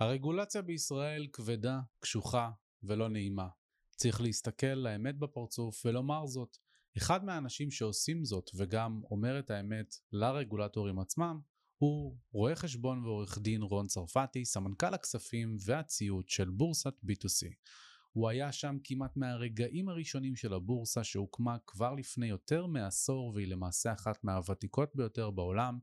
הרגולציה בישראל כבדה, קשוחה ולא נעימה. צריך להסתכל לאמת בפרצוף ולומר זאת. אחד מהאנשים שעושים זאת וגם אומר את האמת לרגולטורים עצמם הוא רואה חשבון ועורך דין רון צרפתי, סמנכ"ל הכספים והציוד של בורסת B2C. הוא היה שם כמעט מהרגעים הראשונים של הבורסה שהוקמה כבר לפני יותר מעשור והיא למעשה אחת מהוותיקות ביותר בעולם,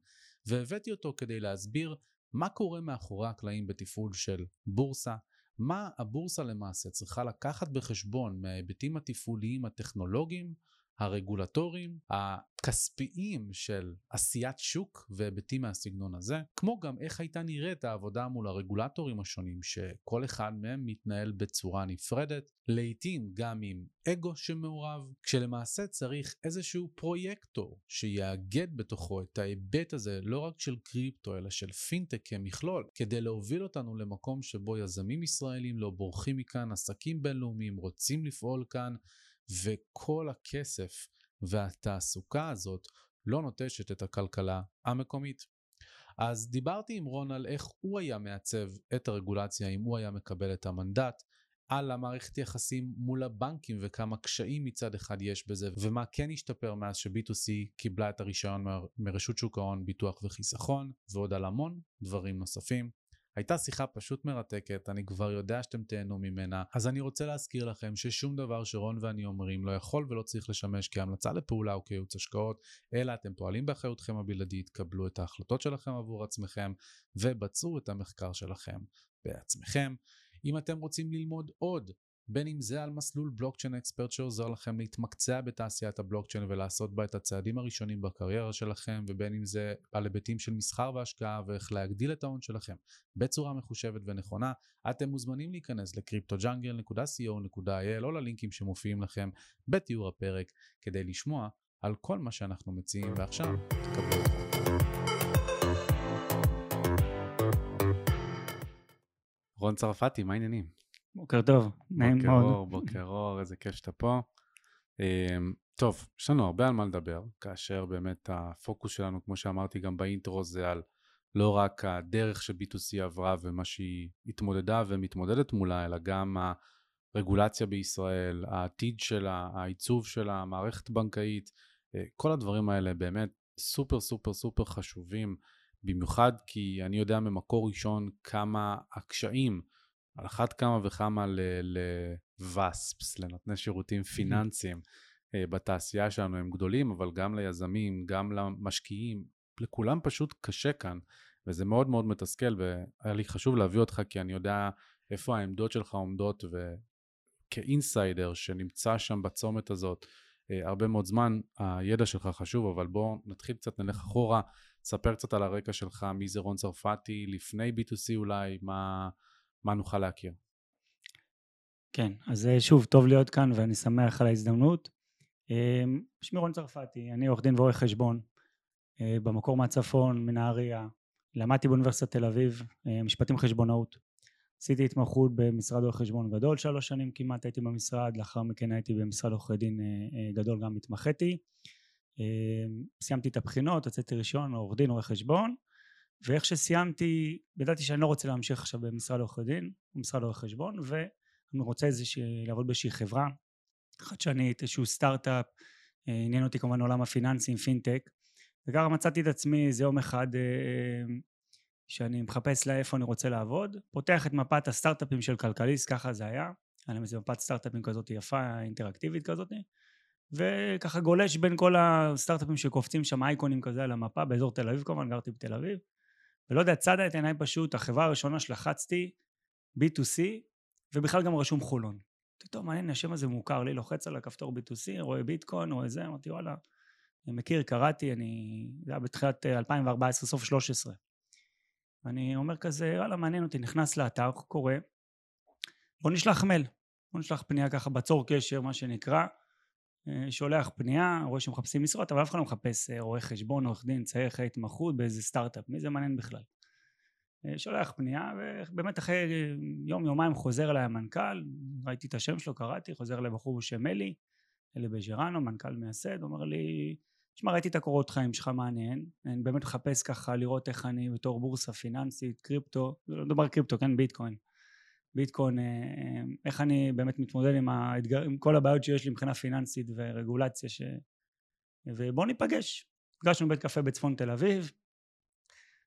והבאתי אותו כדי להסביר מה קורה מאחורי הקלעים בתפעול של בורסה, מה הבורסה למעשה צריכה לקחת בחשבון מההיבטים התפעוליים הטכנולוגיים הרגולטוריים, הכספיים של עשיית שוק והיבטים מהסגנון הזה, כמו גם איך הייתה נראית העבודה מול הרגולטורים השונים, שכל אחד מהם מתנהל בצורה נפרדת, לעתים גם עם אגו שמעורב, כשלמעשה צריך איזשהו פרויקטור שיאגד בתוכו את ההיבט הזה לא רק של קריפטו אלא של פינטק כמכלול, כדי להוביל אותנו למקום שבו יזמים ישראלים לא בורחים מכאן, עסקים בינלאומיים רוצים לפעול כאן, וכל הכסף והתעסוקה הזאת לא נוטשת את הכלכלה המקומית. אז דיברתי עם רון על איך הוא היה מעצב את הרגולציה אם הוא היה מקבל את המנדט, על המערכת יחסים מול הבנקים וכמה קשיים מצד אחד יש בזה ומה כן השתפר מאז ש-B2C קיבלה את הרישיון מרשות שוק ההון ביטוח וחיסכון ועוד על המון דברים נוספים. הייתה שיחה פשוט מרתקת, אני כבר יודע שאתם תהנו ממנה, אז אני רוצה להזכיר לכם ששום דבר שרון ואני אומרים לא יכול ולא צריך לשמש כהמלצה לפעולה או כייעוץ השקעות, אלא אתם פועלים באחריותכם הבלעדית, קבלו את ההחלטות שלכם עבור עצמכם ובצעו את המחקר שלכם בעצמכם. אם אתם רוצים ללמוד עוד בין אם זה על מסלול בלוקצ'יין אקספרט שעוזר לכם להתמקצע בתעשיית הבלוקצ'יין ולעשות בה את הצעדים הראשונים בקריירה שלכם ובין אם זה על היבטים של מסחר והשקעה ואיך להגדיל את ההון שלכם בצורה מחושבת ונכונה אתם מוזמנים להיכנס לקריפטוג'אנגל.co.il או ללינקים שמופיעים לכם בתיאור הפרק כדי לשמוע על כל מה שאנחנו מציעים ועכשיו תקבלו. רון צרפתי מה העניינים? בוקר טוב, נעים בוקר מאוד. אור, בוקר אור, איזה כיף שאתה פה. אמ, טוב, יש לנו הרבה על מה לדבר, כאשר באמת הפוקוס שלנו, כמו שאמרתי גם באינטרו, זה על לא רק הדרך ש-B2C עברה ומה שהיא התמודדה ומתמודדת מולה, אלא גם הרגולציה בישראל, העתיד שלה, העיצוב שלה, המערכת בנקאית, אה, כל הדברים האלה באמת סופר סופר סופר חשובים, במיוחד כי אני יודע ממקור ראשון כמה הקשיים על אחת כמה וכמה ל-VASPs, לנותני שירותים פיננסיים. אה, בתעשייה שלנו הם גדולים, אבל גם ליזמים, גם למשקיעים, לכולם פשוט קשה כאן, וזה מאוד מאוד מתסכל, והיה לי חשוב להביא אותך כי אני יודע איפה העמדות שלך עומדות, וכאינסיידר שנמצא שם בצומת הזאת אה, הרבה מאוד זמן, הידע שלך חשוב, אבל בוא נתחיל קצת, נלך אחורה, ספר קצת על הרקע שלך, מי זה רון צרפתי, לפני B2C אולי, מה... מה נוכל להכיר. כן, אז אה, שוב, טוב להיות כאן ואני שמח על ההזדמנות. אמ, שמי רון צרפתי, אני עורך דין ועורך חשבון, אה, במקור מהצפון, מנהריה, למדתי באוניברסיטת תל אביב, אה, משפטים חשבונאות. עשיתי התמחות במשרד עורך חשבון גדול שלוש שנים כמעט הייתי במשרד, לאחר מכן הייתי במשרד עורכי דין גדול גם התמחיתי. אמ, סיימתי את הבחינות, הוצאתי רישיון עורך דין עורך חשבון ואיך שסיימתי, ידעתי שאני לא רוצה להמשיך עכשיו במשרד עורכי דין, במשרד עורכי חשבון, ואני רוצה איזושהי, לעבוד באיזושהי חברה חדשנית, איזשהו סטארט-אפ, אה, עניין אותי כמובן עולם הפיננסים, פינטק, וככה מצאתי את עצמי איזה יום אחד אה, שאני מחפש לאיפה אני רוצה לעבוד, פותח את מפת הסטארט-אפים של כלכליסט, ככה זה היה, היה להם איזה מפת סטארט-אפים כזאת יפה, אינטראקטיבית כזאת, וככה גולש בין כל הסטארט-אפים שקופצים שם אייקונים כזה על המפה, באזור תל אביב כמובן, גרתי בתל אביב, ולא יודע, צדה את עיניי פשוט, החברה הראשונה שלחצתי, B2C, ובכלל גם רשום חולון. טוב, מעניין, השם הזה מוכר לי, לוחץ על הכפתור B2C, רואה ביטקוין, רואה זה, אמרתי, וואלה, אני מכיר, קראתי, אני, זה היה בתחילת 2014, סוף 13. ואני אומר כזה, וואלה, מעניין אותי, נכנס לאתר, קורא, בוא נשלח מייל, בוא נשלח פנייה ככה בצור קשר, מה שנקרא, אה, שולח פנייה, רואה שמחפשים משרות, אבל אף אחד לא מחפש אה, רואה חשבון, עורך דין, צריך אחרי התמחות באיזה סטארט-אפ, מי זה מעניין בכלל? אה, שולח פנייה, ובאמת אחרי יום יומיים חוזר אליי המנכ"ל, ראיתי את השם שלו, קראתי, חוזר אליי בחור בשם אלי, אלי בז'רנו, מנכ"ל מייסד, אומר לי, תשמע, ראיתי את הקורות חיים שלך מעניין, אני באמת מחפש ככה לראות איך אני בתור בורסה פיננסית, קריפטו, לא מדבר קריפטו, כן, ביטקוין. ביטקוין, אה, איך אני באמת מתמודד עם, האתגר, עם כל הבעיות שיש לי מבחינה פיננסית ורגולציה ש... ובוא ניפגש. נפגשנו בבית קפה בצפון תל אביב,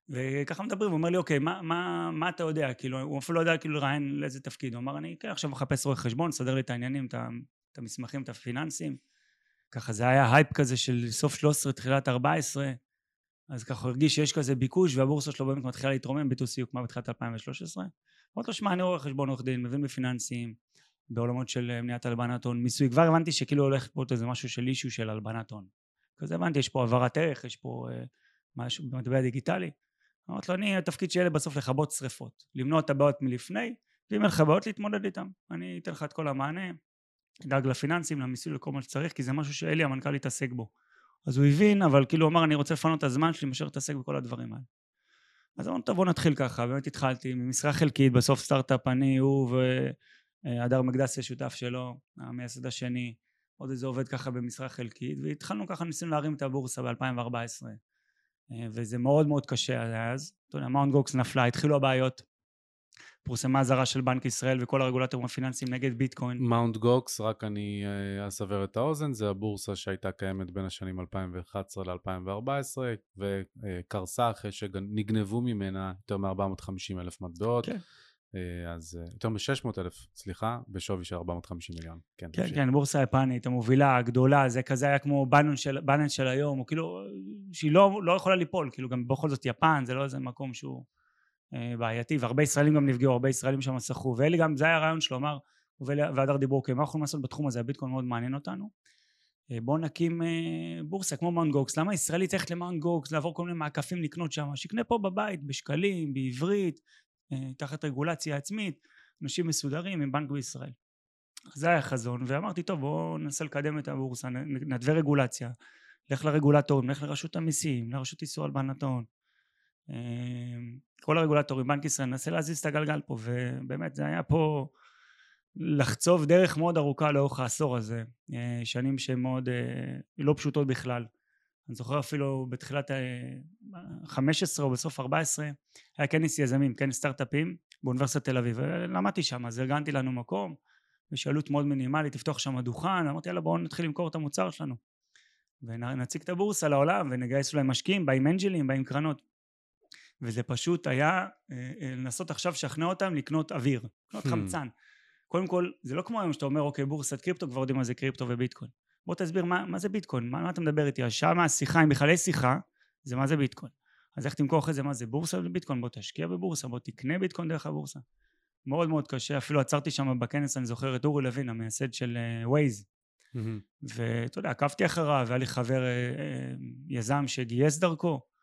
וככה מדברים, הוא אומר לי, אוקיי, מה, מה, מה אתה יודע? כאילו, הוא אפילו לא יודע כאילו לראיין לאיזה תפקיד. הוא אמר, אני כן, עכשיו מחפש רואה חשבון, סדר לי את העניינים, את, המסמכים, את הפיננסים. ככה זה היה הייפ כזה של סוף 13, תחילת 14, אז ככה הוא הרגיש שיש כזה ביקוש, והבורסה שלו באמת מתחילה להתרומם, B2C הוקמה בתחילת 2013. אמרתי לו, שמע, אני רואה חשבון עורך דין, מבין בפיננסים, בעולמות של אה, מניעת הלבנת הון, מיסוי, כבר הבנתי שכאילו הולך פה איזה משהו של issue של הלבנת הון. כזה הבנתי, יש פה העברת ערך, יש פה אה, משהו במטבע דיגיטלי. אמרתי לו, אני, התפקיד שלי בסוף לכבות שריפות, למנוע את הבעיות מלפני, ואם אין לך בעיות להתמודד איתן. אני אתן לך את כל המענה, אדאג לפיננסים, למיסוי, לכל מה שצריך, כי זה משהו שאלי המנכ"ל התעסק בו. אז הוא הבין, אבל כאילו אמר, אני רוצה לפנות את הזמן שלי מאשר להתעסק בכל הדברים האלה. אז אמרנו, טוב, בוא נתחיל ככה, באמת התחלתי ממשרה חלקית, בסוף סטארט-אפ אני, הוא והדר מקדסי, שותף שלו, המייסד השני, עוד איזה עובד ככה במשרה חלקית, והתחלנו ככה, ניסינו להרים את הבורסה ב-2014. אה, וזה מאוד מאוד קשה אז, אתה יודע, מאונט גוקס נפלה, התחילו הבעיות, פורסמה אזהרה של בנק ישראל וכל הרגולטורים הפיננסיים נגד ביטקוין. מאונט גוקס, רק אני אה, אסבר את האוזן, זה הבורסה שהייתה קיימת בין השנים 2011 ל-2014 וקרסה אחרי שנגנבו ממנה יותר מ-450 אלף מטבעות. כן. אה, אז אה, יותר מ-600 אלף, סליחה, בשווי של 450 מיליון. כן, כן, כן, בורסה היפנית, המובילה, הגדולה, זה כזה היה כמו בנן של, בנן של היום, או כאילו, שהיא לא, לא יכולה ליפול, כאילו גם בכל זאת יפן, זה לא איזה מקום שהוא בעייתי, והרבה ישראלים גם נפגעו, הרבה ישראלים שם שחו, ואלי גם, זה היה הרעיון שלו, אמר, והדר דיברו, אוקיי, מה אנחנו יכולים לעשות בתחום הזה, הביטקוין מאוד מעניין אותנו. אה, בואו נקים אה, בורסה כמו מאונט גוקס, למה ישראלי צריך ללכת למאונט גוקס, לעבור כל מיני מעקפים לקנות שם, שיקנה פה בבית, בשקלים, בעברית, אה, תחת רגולציה עצמית, אנשים מסודרים עם בנק בישראל. זה היה החזון, ואמרתי, טוב, בואו ננסה לקדם את הבורסה, נתווה רגולציה, לך לרגולטורים, לך לרשות המיסים, לרשות איסור הלבנת ההון. אה, כל הרגולטורים, בנק ישראל, ננסה להזיז את הגלגל פה, ובאמת זה היה פה לחצוב דרך מאוד ארוכה לאורך העשור הזה, אה, שנים שהן מאוד לא פשוטות בכלל. אני זוכר אפילו בתחילת ה-15 או בסוף 14 היה כנס יזמים, כנס סטארט-אפים באוניברסיטת תל אביב ולמדתי שם אז ארגנתי לנו מקום בשאלות מאוד מינימלית לפתוח שם דוכן אמרתי יאללה בואו נתחיל למכור את המוצר שלנו ונציג את הבורסה לעולם ונגייס אולי משקיעים באים אנג'לים באים קרנות וזה פשוט היה אה, אה, לנסות עכשיו לשכנע אותם לקנות אוויר לקנות hmm. חמצן קודם כל זה לא כמו היום שאתה אומר אוקיי בורסת קריפטו כבר יודעים מה זה קריפטו וביטקוין בוא תסביר מה, מה זה ביטקוין, מה, מה אתה מדבר איתי, אז שם השיחה, אם בכלל יש שיחה, זה מה זה ביטקוין. אז איך תמכור אחרי זה מה זה בורסה וביטקוין, בוא תשקיע בבורסה, בוא תקנה ביטקוין דרך הבורסה. מאוד מאוד קשה, אפילו עצרתי שם בכנס, אני זוכר את אורי לוין, המייסד של ווייז. Uh, mm-hmm. ואתה יודע, עקבתי אחריו, היה לי חבר uh, יזם שגייס דרכו, uh,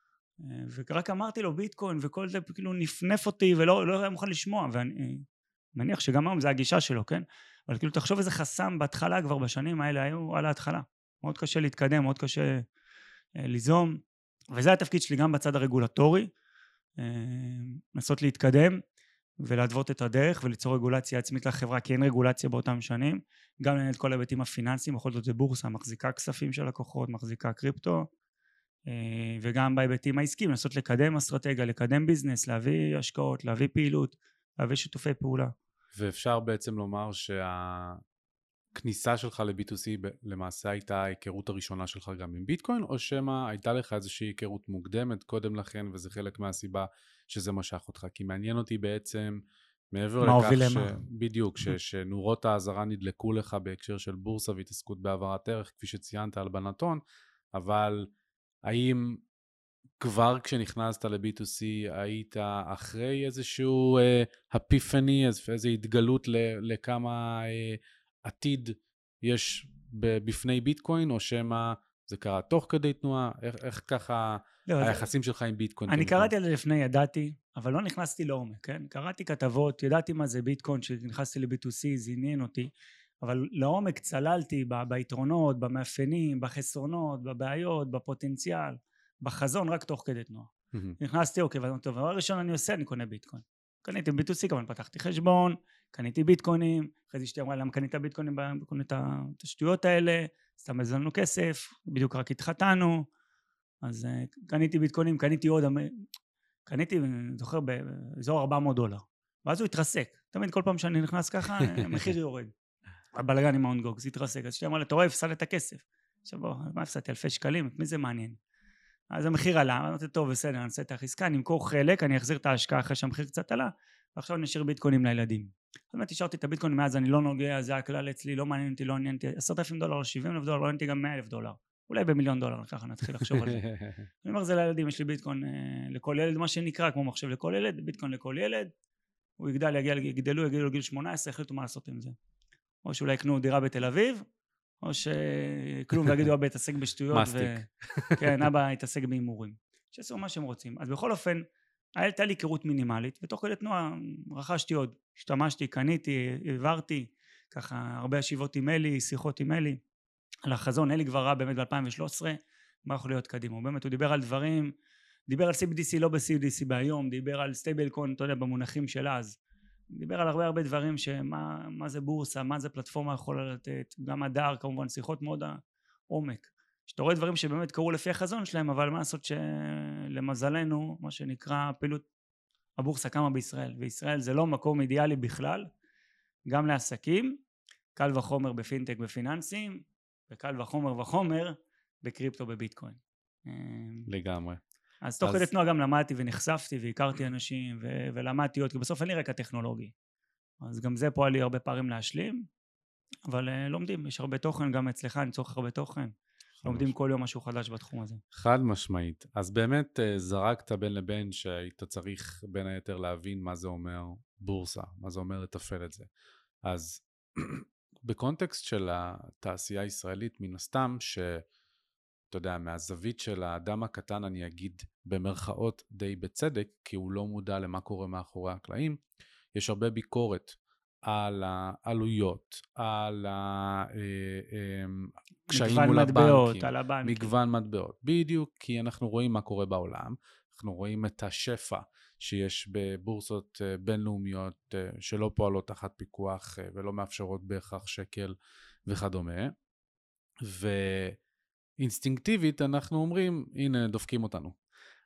ורק אמרתי לו ביטקוין וכל זה, כאילו נפנף אותי ולא לא היה מוכן לשמוע, ואני מניח שגם היום זה הגישה שלו, כן? אבל כאילו תחשוב איזה חסם בהתחלה כבר בשנים האלה היו על ההתחלה. מאוד קשה להתקדם, מאוד קשה אה, ליזום, וזה התפקיד שלי גם בצד הרגולטורי, אה, לנסות להתקדם ולהתוות את הדרך וליצור רגולציה עצמית לחברה, כי אין רגולציה באותם שנים, גם לנהל את כל ההיבטים הפיננסיים, בכל זאת זה בורסה, מחזיקה כספים של לקוחות, מחזיקה קריפטו, אה, וגם בהיבטים העסקיים, לנסות לקדם אסטרטגיה, לקדם ביזנס, להביא השקעות, להביא פעילות, להביא שיתופי פעולה. ואפשר בעצם לומר שהכניסה שלך ל-B2C למעשה הייתה ההיכרות הראשונה שלך גם עם ביטקוין, או שמא הייתה לך איזושהי היכרות מוקדמת קודם לכן, וזה חלק מהסיבה שזה משך אותך? כי מעניין אותי בעצם, מעבר לכך ש... למה? בדיוק, ש... שנורות האזהרה נדלקו לך בהקשר של בורסה והתעסקות בהעברת ערך, כפי שציינת, הלבנת הון, אבל האם כבר כשנכנסת ל-B2C היית אחרי איזשהו הפיפני, uh, איזו התגלות לכמה uh, עתיד יש בפני ביטקוין, או שמא זה קרה תוך כדי תנועה? איך, איך ככה לא, היחסים זה... שלך עם ביטקוין? אני קראתי על זה לפני, ידעתי, אבל לא נכנסתי לעומק, כן? קראתי כתבות, ידעתי מה זה ביטקוין, כשנכנסתי ל-B2C זה עניין אותי, אבל לעומק צללתי ב- ביתרונות, במאפיינים, בחסרונות, בבעיות, בפוטנציאל. בחזון רק תוך כדי תנועה. Mm-hmm. נכנסתי, אוקיי, ואמרתי, טוב, דבר ראשון אני עושה, אני קונה ביטקוין. קניתי B2C כמובן, פתחתי חשבון, קניתי ביטקוינים, אחרי זה אשתי אמרה למה קנית ביטקוינים, קנית את השטויות האלה, סתם הזלנו כסף, בדיוק רק התחתנו, אז uh, קניתי ביטקוינים, קניתי עוד, קניתי, אני זוכר, באזור 400 דולר, ואז הוא התרסק, תמיד כל פעם שאני נכנס ככה, המחיר יורד. הבלגן עם האונגוג, זה התרסק, אז אשתי אמרה לי, אתה רואה, הפסדת כסף. עכשיו בוא, מה הפסדתי? אלפי שקלים? את מי זה מעניין? אז המחיר עלה, אמרתי, טוב, בסדר, אני אעשה את החזקה, אני אמכור חלק, אני אחזיר את ההשקעה אחרי שהמחיר קצת עלה, ועכשיו אני אשאיר ביטקוינים לילדים. זאת אומרת, השארתי את הביטקוינים מאז, אני לא נוגע, זה הכלל אצלי, לא מעניין אותי, לא עניין אותי, עשרת אלפים דולר, שבעים אלף דולר, לא עניין אותי גם מאה אלף דולר. אולי במיליון דולר, ככה נתחיל לחשוב על זה. אני אומר, זה לילדים, יש לי ביטקוין אה, לכל ילד, מה שנקרא, כמו מחשב לכל ילד, ביטקוין לכל ילד, הוא יגדל, יגיע, יגדלו, יגידו לגיל 18, יחליטו מה לעשות עם זה. או שאולי יקנו דירה בתל אביב, או שכלום ויגידו אבא יתעסק בשטויות. מסטיק. ו... כן, אבא יתעסק בהימורים. שיעשו מה שהם רוצים. אז בכל אופן, הייתה לי היכרות מינימלית, ותוך כדי תנועה רכשתי עוד. השתמשתי, קניתי, העברתי, ככה הרבה ישיבות עם אלי, שיחות עם אלי. על החזון, אלי כבר ראה באמת ב-2013, מה יכול להיות קדימה. באמת, הוא דיבר על דברים, דיבר על CBDC לא ב-CBDC בהיום, דיבר על stablecoin, אתה יודע, במונחים של אז. דיבר על הרבה הרבה דברים שמה מה זה בורסה, מה זה פלטפורמה יכולה לתת, גם הדר כמובן, שיחות מאוד העומק. שאתה רואה דברים שבאמת קרו לפי החזון שלהם, אבל מה לעשות שלמזלנו, מה שנקרא פעילות הבורסה קמה בישראל, וישראל זה לא מקום אידיאלי בכלל, גם לעסקים, קל וחומר בפינטק ופיננסים, וקל וחומר וחומר בקריפטו בביטקוין. לגמרי. אז תוך. כדי תנועה גם למדתי ונחשפתי והכרתי אנשים ו- ולמדתי עוד, כי בסוף אני רקע טכנולוגי. אז גם זה פה היה לי הרבה פערים להשלים, אבל uh, לומדים, יש הרבה תוכן, גם אצלך אני צורך הרבה תוכן. לומדים כל יום משהו חדש בתחום הזה. חד משמעית. אז באמת uh, זרקת בין לבין שהיית צריך בין היתר להבין מה זה אומר בורסה, מה זה אומר לתפעל את זה. אז בקונטקסט של התעשייה הישראלית, מן הסתם, ש... אתה יודע, מהזווית של האדם הקטן אני אגיד במרכאות די בצדק, כי הוא לא מודע למה קורה מאחורי הקלעים, יש הרבה ביקורת על העלויות, על הקשיים אה, מול מטבעות, על הבנקים. מגוון מטבעות, בדיוק, כי אנחנו רואים מה קורה בעולם, אנחנו רואים את השפע שיש בבורסות אה, בינלאומיות אה, שלא פועלות תחת פיקוח ולא מאפשרות בהכרח שקל וכדומה. ו... אינסטינקטיבית אנחנו אומרים, הנה, דופקים אותנו.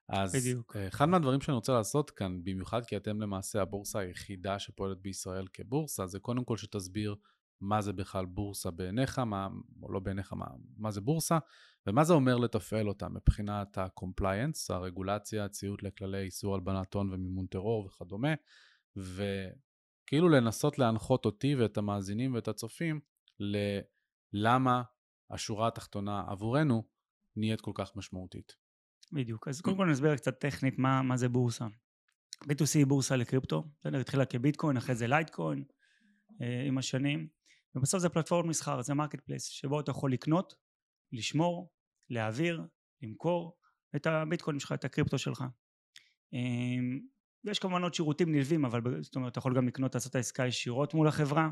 אז בדיוק. אה, אחד מהדברים שאני רוצה לעשות כאן, במיוחד כי אתם למעשה הבורסה היחידה שפועלת בישראל כבורסה, זה קודם כל שתסביר מה זה בכלל בורסה בעיניך, מה, או לא בעיניך, מה, מה זה בורסה, ומה זה אומר לתפעל אותה מבחינת ה-compliance, הרגולציה, הציות לכללי איסור הלבנת הון ומימון טרור וכדומה, וכאילו לנסות להנחות אותי ואת המאזינים ואת הצופים ללמה השורה התחתונה עבורנו נהיית כל כך משמעותית. בדיוק, אז קודם כל נסביר קצת טכנית מה, מה זה בורסה. B2C היא בורסה לקריפטו, בסדר, התחילה כביטקוין, אחרי זה לייטקוין אה, עם השנים, ובסוף זה פלטפורמות מסחר, זה marketplace, שבו אתה יכול לקנות, לשמור, להעביר, למכור את הביטקוין שלך, את הקריפטו שלך. אה, ויש כמובן עוד שירותים נלווים, אבל זאת אומרת, אתה יכול גם לקנות, לעשות את העסקה ישירות מול החברה,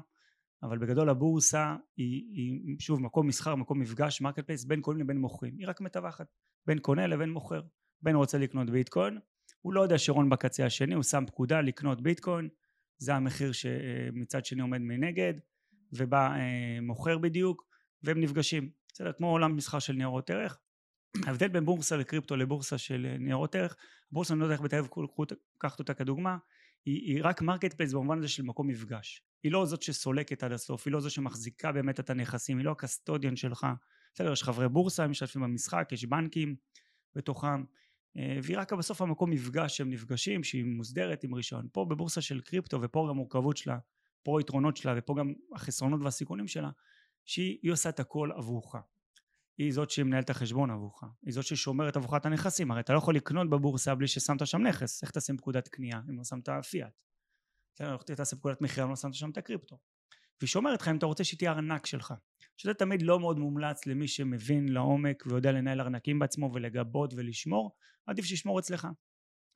אבל בגדול הבורסה היא, היא שוב מקום מסחר, מקום מפגש, marketplace בין קונים לבין מוכרים, היא רק מתווכת בין קונה לבין מוכר, בין רוצה לקנות ביטקוין, הוא לא יודע שרון בקצה השני, הוא שם פקודה לקנות ביטקוין, זה המחיר שמצד שני עומד מנגד, ובא אה, מוכר בדיוק, והם נפגשים, בסדר, כמו עולם מסחר של ניירות ערך, ההבדל בין בורסה לקריפטו לבורסה של ניירות ערך, בורסה אני לא יודע איך בתל אביב קחת אותה כדוגמה, היא, היא רק marketplace במובן הזה של מקום מפגש. היא לא זאת שסולקת עד הסוף, היא לא זאת שמחזיקה באמת את הנכסים, היא לא ה custodian שלך. בסדר, יש חברי בורסה, הם משתתפים במשחק, יש בנקים בתוכם, אה, והיא רק בסוף המקום מפגש שהם נפגשים, שהיא מוסדרת עם רישיון. פה בבורסה של קריפטו, ופה גם המורכבות שלה, פה היתרונות שלה, ופה גם החסרונות והסיכונים שלה, שהיא עושה את הכל עבורך. היא זאת שמנהלת את החשבון עבורך, היא זאת ששומרת עבורך את הנכסים, הרי אתה לא יכול לקנות בבורסה בלי ששמת שם נכס, איך תשים פקודת קנייה אם לא שמת פיאט? כן, אתה תעשה פקודת מחירה אם לא שמת שם את הקריפטו. והיא שומרת לך אם אתה רוצה שהיא תהיה ארנק שלך, שזה תמיד לא מאוד מומלץ למי שמבין לעומק ויודע לנהל ארנקים בעצמו ולגבות ולשמור, עדיף שישמור אצלך.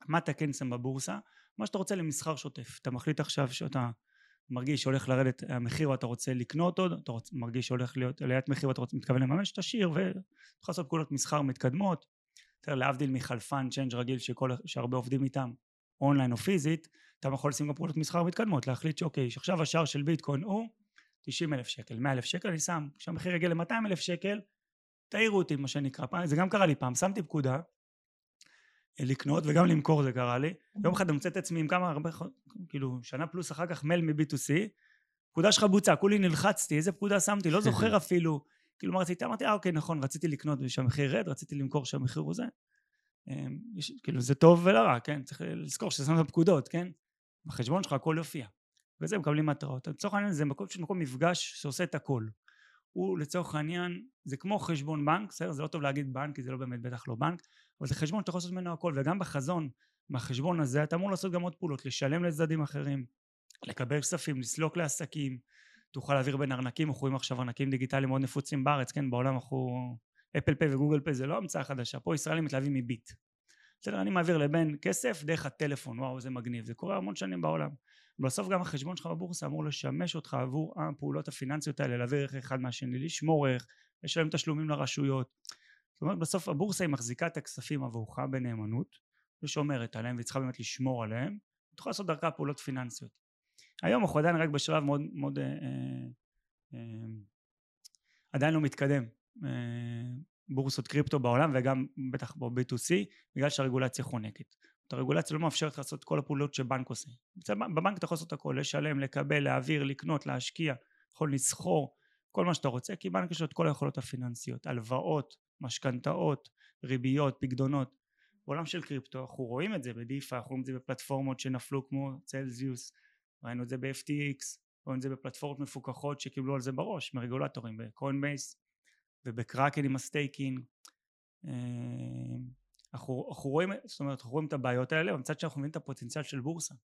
מה אתה כן שם בבורסה? מה שאתה רוצה למסחר שוטף. אתה מחליט עכשיו שאתה מרגיש שהולך לרדת המחיר ואתה רוצה לקנות עוד, אתה רוצ, מרגיש שהולך להיות עליית מחיר ואתה רוצה, מתכוון לממש, תשאיר ואתה יכול לעשות פעולות מסחר מתקדמות, יותר להבדיל מחלפן change רגיל שכל, שהרבה עובדים איתם אונליין או פיזית, אתה יכול לשים גם פעולות מסחר מתקדמות, להחליט שאוקיי, שעכשיו השער של ביטקוין הוא 90 אלף שקל, 100 אלף שקל, אני שם, כשהמחיר יגיע ל-200 אלף שקל, תעירו אותי מה שנקרא, זה גם קרה לי פעם, שמתי פקודה לקנות וגם למכור זה קרה לי, יום אחד אני מוצא את עצמי עם כמה הרבה, כאילו שנה פלוס אחר כך מייל מ-B2C, פקודה שלך בוצעה, כולי נלחצתי, איזה פקודה שמתי, לא זוכר אפילו, כאילו מה רציתי, אמרתי אה אוקיי נכון, רציתי לקנות שהמחיר ירד, רציתי למכור שהמחיר הוא זה, אמ, יש, כאילו זה טוב ולרע, כן, צריך לזכור שזה שמת פקודות, כן, בחשבון שלך הכל יופיע, וזה מקבלים מטרות, לצורך העניין זה מקום, מקום מפגש שעושה את הכל, הוא לצורך העניין, זה כמו חשבון בנק, בסדר? זה לא טוב להגיד בנק, כי זה לא באמת בטח לא בנק, אבל זה חשבון שאתה יכול לעשות ממנו הכל, וגם בחזון, מהחשבון הזה, אתה אמור לעשות גם עוד פעולות, לשלם לצדדים אחרים, לקבל כספים, לסלוק לעסקים, תוכל להעביר בין ארנקים, אנחנו רואים עכשיו ארנקים דיגיטליים מאוד נפוצים בארץ, כן, בעולם אנחנו, אפל פיי וגוגל פיי זה לא המצאה חדשה, פה ישראלים מתלהבים מביט. בסדר, אני מעביר לבן כסף דרך הטלפון, וואו זה מגניב, זה קורה המון שנים בעולם. בסוף גם החשבון שלך בבורסה אמור לשמש אותך עבור הפעולות הפיננסיות האלה, להעביר ערך אחד מהשני, לשמור ערך, לשלם תשלומים לרשויות. זאת אומרת בסוף הבורסה היא מחזיקה את הכספים עבורך בנאמנות ושומרת עליהם והיא צריכה באמת לשמור עליהם, ותוכל לעשות דרכה פעולות פיננסיות. היום אנחנו עדיין רק בשלב מאוד מאוד אה, אה, אה, עדיין לא מתקדם אה, בורסות קריפטו בעולם וגם בטח ב-B2C בגלל שהרגולציה חונקת. הרגולציה לא מאפשרת לעשות כל הפעולות שבנק עושה. בבנק אתה יכול לעשות הכל, לשלם, לקבל, להעביר, לקנות, להשקיע, יכול לסחור, כל מה שאתה רוצה, כי בנק יש לו את כל היכולות הפיננסיות, הלוואות, משכנתאות, ריביות, פקדונות. בעולם של קריפטו אנחנו רואים את זה בדיפה, אנחנו רואים את זה בפלטפורמות שנפלו כמו צלזיוס, ראינו את זה ב-FTX, ראינו את זה בפלטפורמות מפוקחות שקיבלו על זה בראש מרגולטורים, בקוינבייס ובקראקן עם ה staking. אה, אנחנו, אנחנו רואים, זאת אומרת, אנחנו רואים את הבעיות האלה, ומצד שני אנחנו מבינים את הפוטנציאל של בורסה.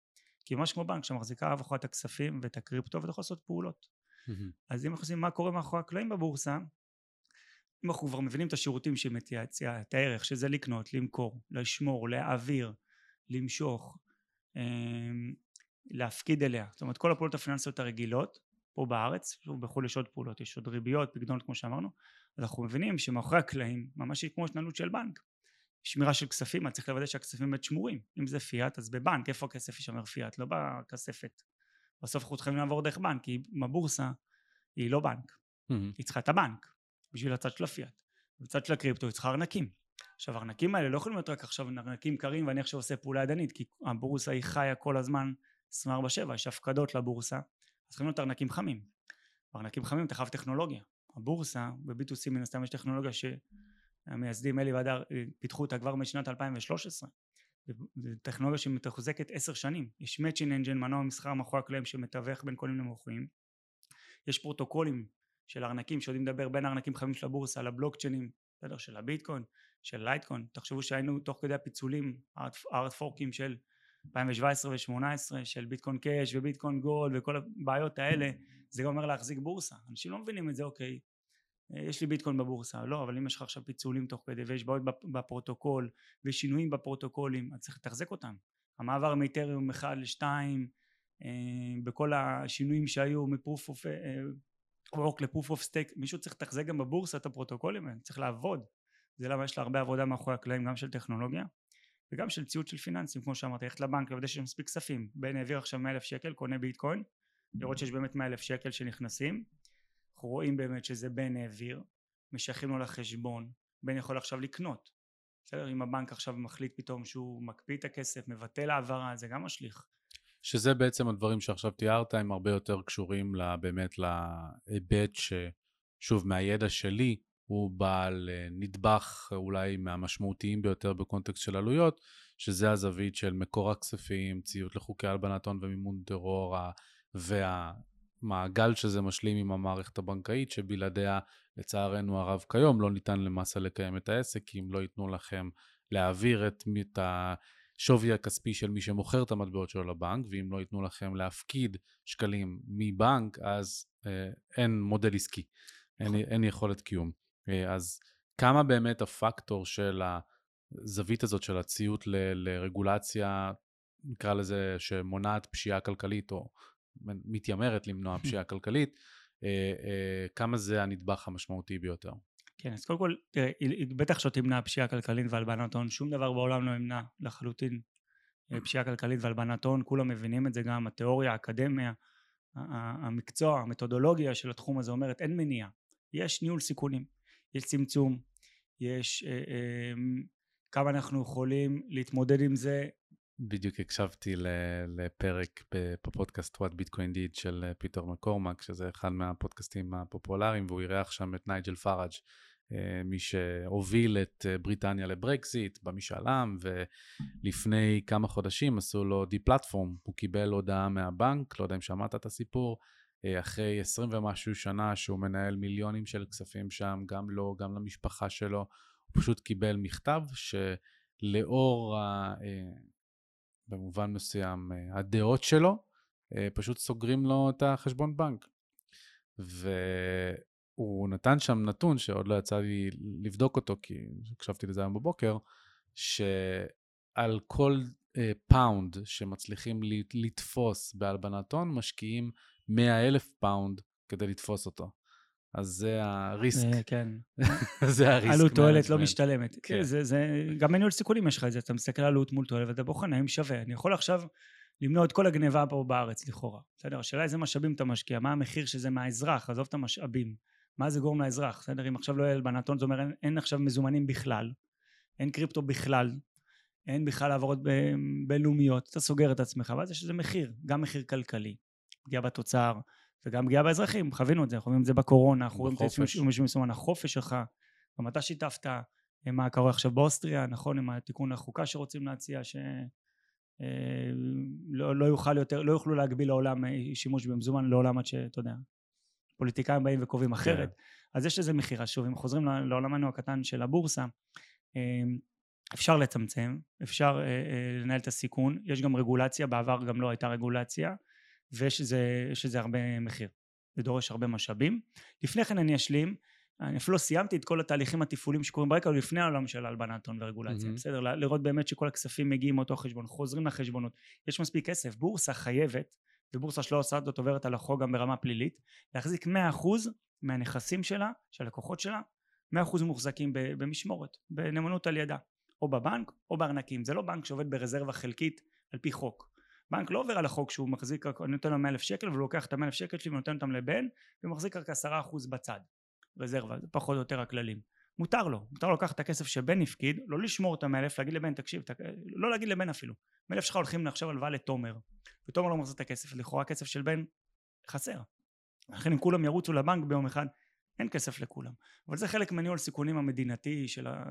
כי ממש כמו בנק שמחזיקה עבורך את הכספים ואת הקריפטו ואתה יכול לעשות פעולות. אז אם אנחנו עושים מה קורה מאחורי הקלעים בבורסה, אם אנחנו כבר מבינים את השירותים שהיא מציעה, את הערך, שזה לקנות, למכור, לשמור, להעביר, למשוך, אמ, להפקיד אליה, זאת אומרת כל הפעולות הפיננסיות הרגילות פה בארץ, שוב בחו"ל יש עוד פעולות, יש עוד ריביות, פקדונות כמו שאמרנו, אז אנחנו מבינים שמאחורי הקלעים ממש כמו התנהלות של בנק, שמירה של כספים, אני צריך לוודא שהכספים באמת שמורים, אם זה פיאט אז בבנק, איפה הכסף יישמר פיאט? לא בכספת, בסוף אנחנו צריכים לעבור דרך בנק, כי הבורסה היא לא בנק, mm-hmm. היא צריכה את הבנק בשביל הצד של הפיאט, בצד של הקריפטו היא צריכה ארנקים, עכשיו הארנקים האלה לא יכולים להיות רק עכשיו ארנקים קרים ואני עכשיו עושה פעולה ידנית כי הבורסה היא חיה כל הזמן 24/7 יש הפקדות לבורסה אז צריכים להיות ארנקים חמים. ארנקים חמים אתה חייב טכנולוגיה. הבורסה ב-B2C מן הסתם יש טכנולוגיה שהמייסדים אלי והדר אה, פיתחו אותה כבר משנת 2013 זו טכנולוגיה שמתחזקת עשר שנים. יש Matching Engine מנוע מסחר מאחורי הקלעים שמתווך בין קונים למוכרים יש פרוטוקולים של ארנקים שיודעים לדבר בין הארנקים חמים של הבורסה לבלוקצ'יינים בסדר? של הביטקוין של לייטקוין. תחשבו שהיינו תוך כדי הפיצולים hard forkים של 2017 ו-2018 של ביטקוין קאש וביטקוין גולד וכל הבעיות האלה זה גם אומר להחזיק בורסה. אנשים לא מבינים את זה אוקיי יש לי ביטקוין בבורסה. לא אבל אם יש לך עכשיו פיצולים תוך כדי ויש בעיות בפרוטוקול ושינויים בפרוטוקולים אז צריך לתחזק אותם. המעבר מאיתריום 1 ל-2 אה, בכל השינויים שהיו מ proof of work ל proof of stake מישהו צריך לתחזק גם בבורסה את הפרוטוקולים האלה צריך לעבוד. זה למה יש לה הרבה עבודה מאחורי הקלעים גם של טכנולוגיה וגם של ציוד של פיננסים כמו שאמרתי ללכת לבנק לוודא שיש מספיק כספים. בן העביר עכשיו 100 אלף שקל קונה ביטקוין לראות שיש באמת 100 אלף שקל שנכנסים. אנחנו רואים באמת שזה בן העביר משייכים לו לחשבון בן יכול עכשיו לקנות. בסדר? אם הבנק עכשיו מחליט פתאום שהוא מקפיא את הכסף מבטל העברה זה גם משליך שזה בעצם הדברים שעכשיו תיארת הם הרבה יותר קשורים באמת להיבט ששוב מהידע שלי הוא בעל אה, נדבך אולי מהמשמעותיים ביותר בקונטקסט של עלויות, שזה הזווית של מקור הכספים, ציות לחוקי הלבנת הון ומימון טרור, והמעגל שזה משלים עם המערכת הבנקאית, שבלעדיה לצערנו הרב כיום לא ניתן למעשה לקיים את העסק, כי אם לא ייתנו לכם להעביר את, את השווי הכספי של מי שמוכר את המטבעות שלו לבנק, ואם לא ייתנו לכם להפקיד שקלים מבנק, אז אה, אין מודל עסקי, אין, אין יכולת קיום. אה, אז כמה באמת הפקטור של הזווית הזאת של הציות ל- לרגולציה, נקרא לזה, שמונעת פשיעה כלכלית או מתיימרת למנוע פשיעה כלכלית, אה, אה, כמה זה הנדבך המשמעותי ביותר? כן, אז קודם כל, תראה, בטח שלא תמנע פשיעה כלכלית והלבנת הון, שום דבר בעולם לא ימנע לחלוטין אה, פשיעה כלכלית והלבנת הון, כולם מבינים את זה גם, התיאוריה, האקדמיה, המקצוע, המתודולוגיה של התחום הזה אומרת אין מניעה, יש ניהול סיכונים, יש צמצום, יש אה, אה, כמה אנחנו יכולים להתמודד עם זה. בדיוק הקשבתי לפרק בפודקאסט What Bitcoin Did של אה, פיטר מקורמק, שזה אחד מהפודקאסטים הפופולריים, והוא אירח שם את נייג'ל פראג', אה, מי שהוביל את אה, בריטניה לברקזיט במשאל עם, ולפני כמה חודשים עשו לו de-platform, הוא קיבל הודעה מהבנק, לא יודע אם שמעת את הסיפור, אחרי 20 ומשהו שנה שהוא מנהל מיליונים של כספים שם, גם לו, גם למשפחה שלו, הוא פשוט קיבל מכתב שלאור, ה, במובן מסוים, אה, הדעות שלו, אה, פשוט סוגרים לו את החשבון בנק. והוא נתן שם נתון שעוד לא יצא לי לבדוק אותו, כי הקשבתי לזה היום בבוקר, שעל כל pound שמצליחים לתפוס בהלבנת הון, משקיעים 100 אלף pound כדי לתפוס אותו. אז זה ה risk. כן. זה ה risk. עלות תועלת לא משתלמת. כן. זה, זה, גם בניהול סיכונים יש לך את זה, אתה מסתכל על עלות מול תועלת ואתה בוחן האם שווה. אני יכול עכשיו למנוע את כל הגניבה פה בארץ לכאורה. בסדר? השאלה איזה משאבים אתה משקיע, מה המחיר שזה מהאזרח, עזוב את המשאבים. מה זה גורם לאזרח, בסדר? אם עכשיו לא יהיה הלבנת זה אומר אין, אין עכשיו מזומנים בכלל, אין קריפטו בכלל, אין בכלל העברות בינלאומיות, אתה סוגר את עצמך, ואז יש לזה מחיר, גם מחיר כלכלי, פגיעה בתוצר, וגם פגיעה באזרחים, חווינו את זה, אנחנו רואים את זה בקורונה, אנחנו רואים את זה עם מסומן, החופש שלך, גם אתה שיתפת, מה קורה עכשיו באוסטריה, נכון, עם התיקון לחוקה שרוצים להציע, שלא אה, לא יוכל יותר, לא יוכלו להגביל לעולם אה, שימוש במזומן לעולם עד שאתה יודע, פוליטיקאים באים וקובעים אחרת, כן. אז יש לזה מחיר, שוב, אם חוזרים לעולמנו הקטן של הבורסה, אה, אפשר לצמצם, אפשר לנהל את הסיכון, יש גם רגולציה, בעבר גם לא הייתה רגולציה, ויש לזה הרבה מחיר. זה דורש הרבה משאבים. לפני כן אני אשלים, אני אפילו לא סיימתי את כל התהליכים התפעוליים שקורים ברקע, לפני העולם של הלבנת הון ורגולציה, mm-hmm. בסדר? לראות באמת שכל הכספים מגיעים מאותו חשבון, חוזרים לחשבונות, יש מספיק כסף. בורסה חייבת, ובורסה שלא עושה זאת עוברת על החוק גם ברמה פלילית, להחזיק 100% מהנכסים שלה, של הלקוחות שלה, 100% מוחזקים במשמורת, בנאמנות על ידה, או בבנק או בארנקים. זה לא בנק שעובד ברזרבה חלקית על פי חוק. בנק לא עובר על החוק שהוא מחזיק, אני נותן לו 100 אלף שקל והוא לוקח את ה-100 אלף שקל שלי ונותן אותם לבן ומחזיק רק 10% בצד. רזרבה, זה פחות או יותר הכללים. מותר לו, מותר לו לקחת את הכסף שבן הפקיד, לא לשמור את המאה אלף, להגיד לבן תקשיב, תק... לא להגיד לבן אפילו, מאה אלף שלך הולכים עכשיו הלוואה לתומר ותומר לא מחזיר את הכסף, לכאורה הכסף של בן חסר. לכן אם כולם ירוצו לבנק ביום אחד אין כסף לכולם. אבל זה חלק מניהול סיכונים המדינתי של, ה...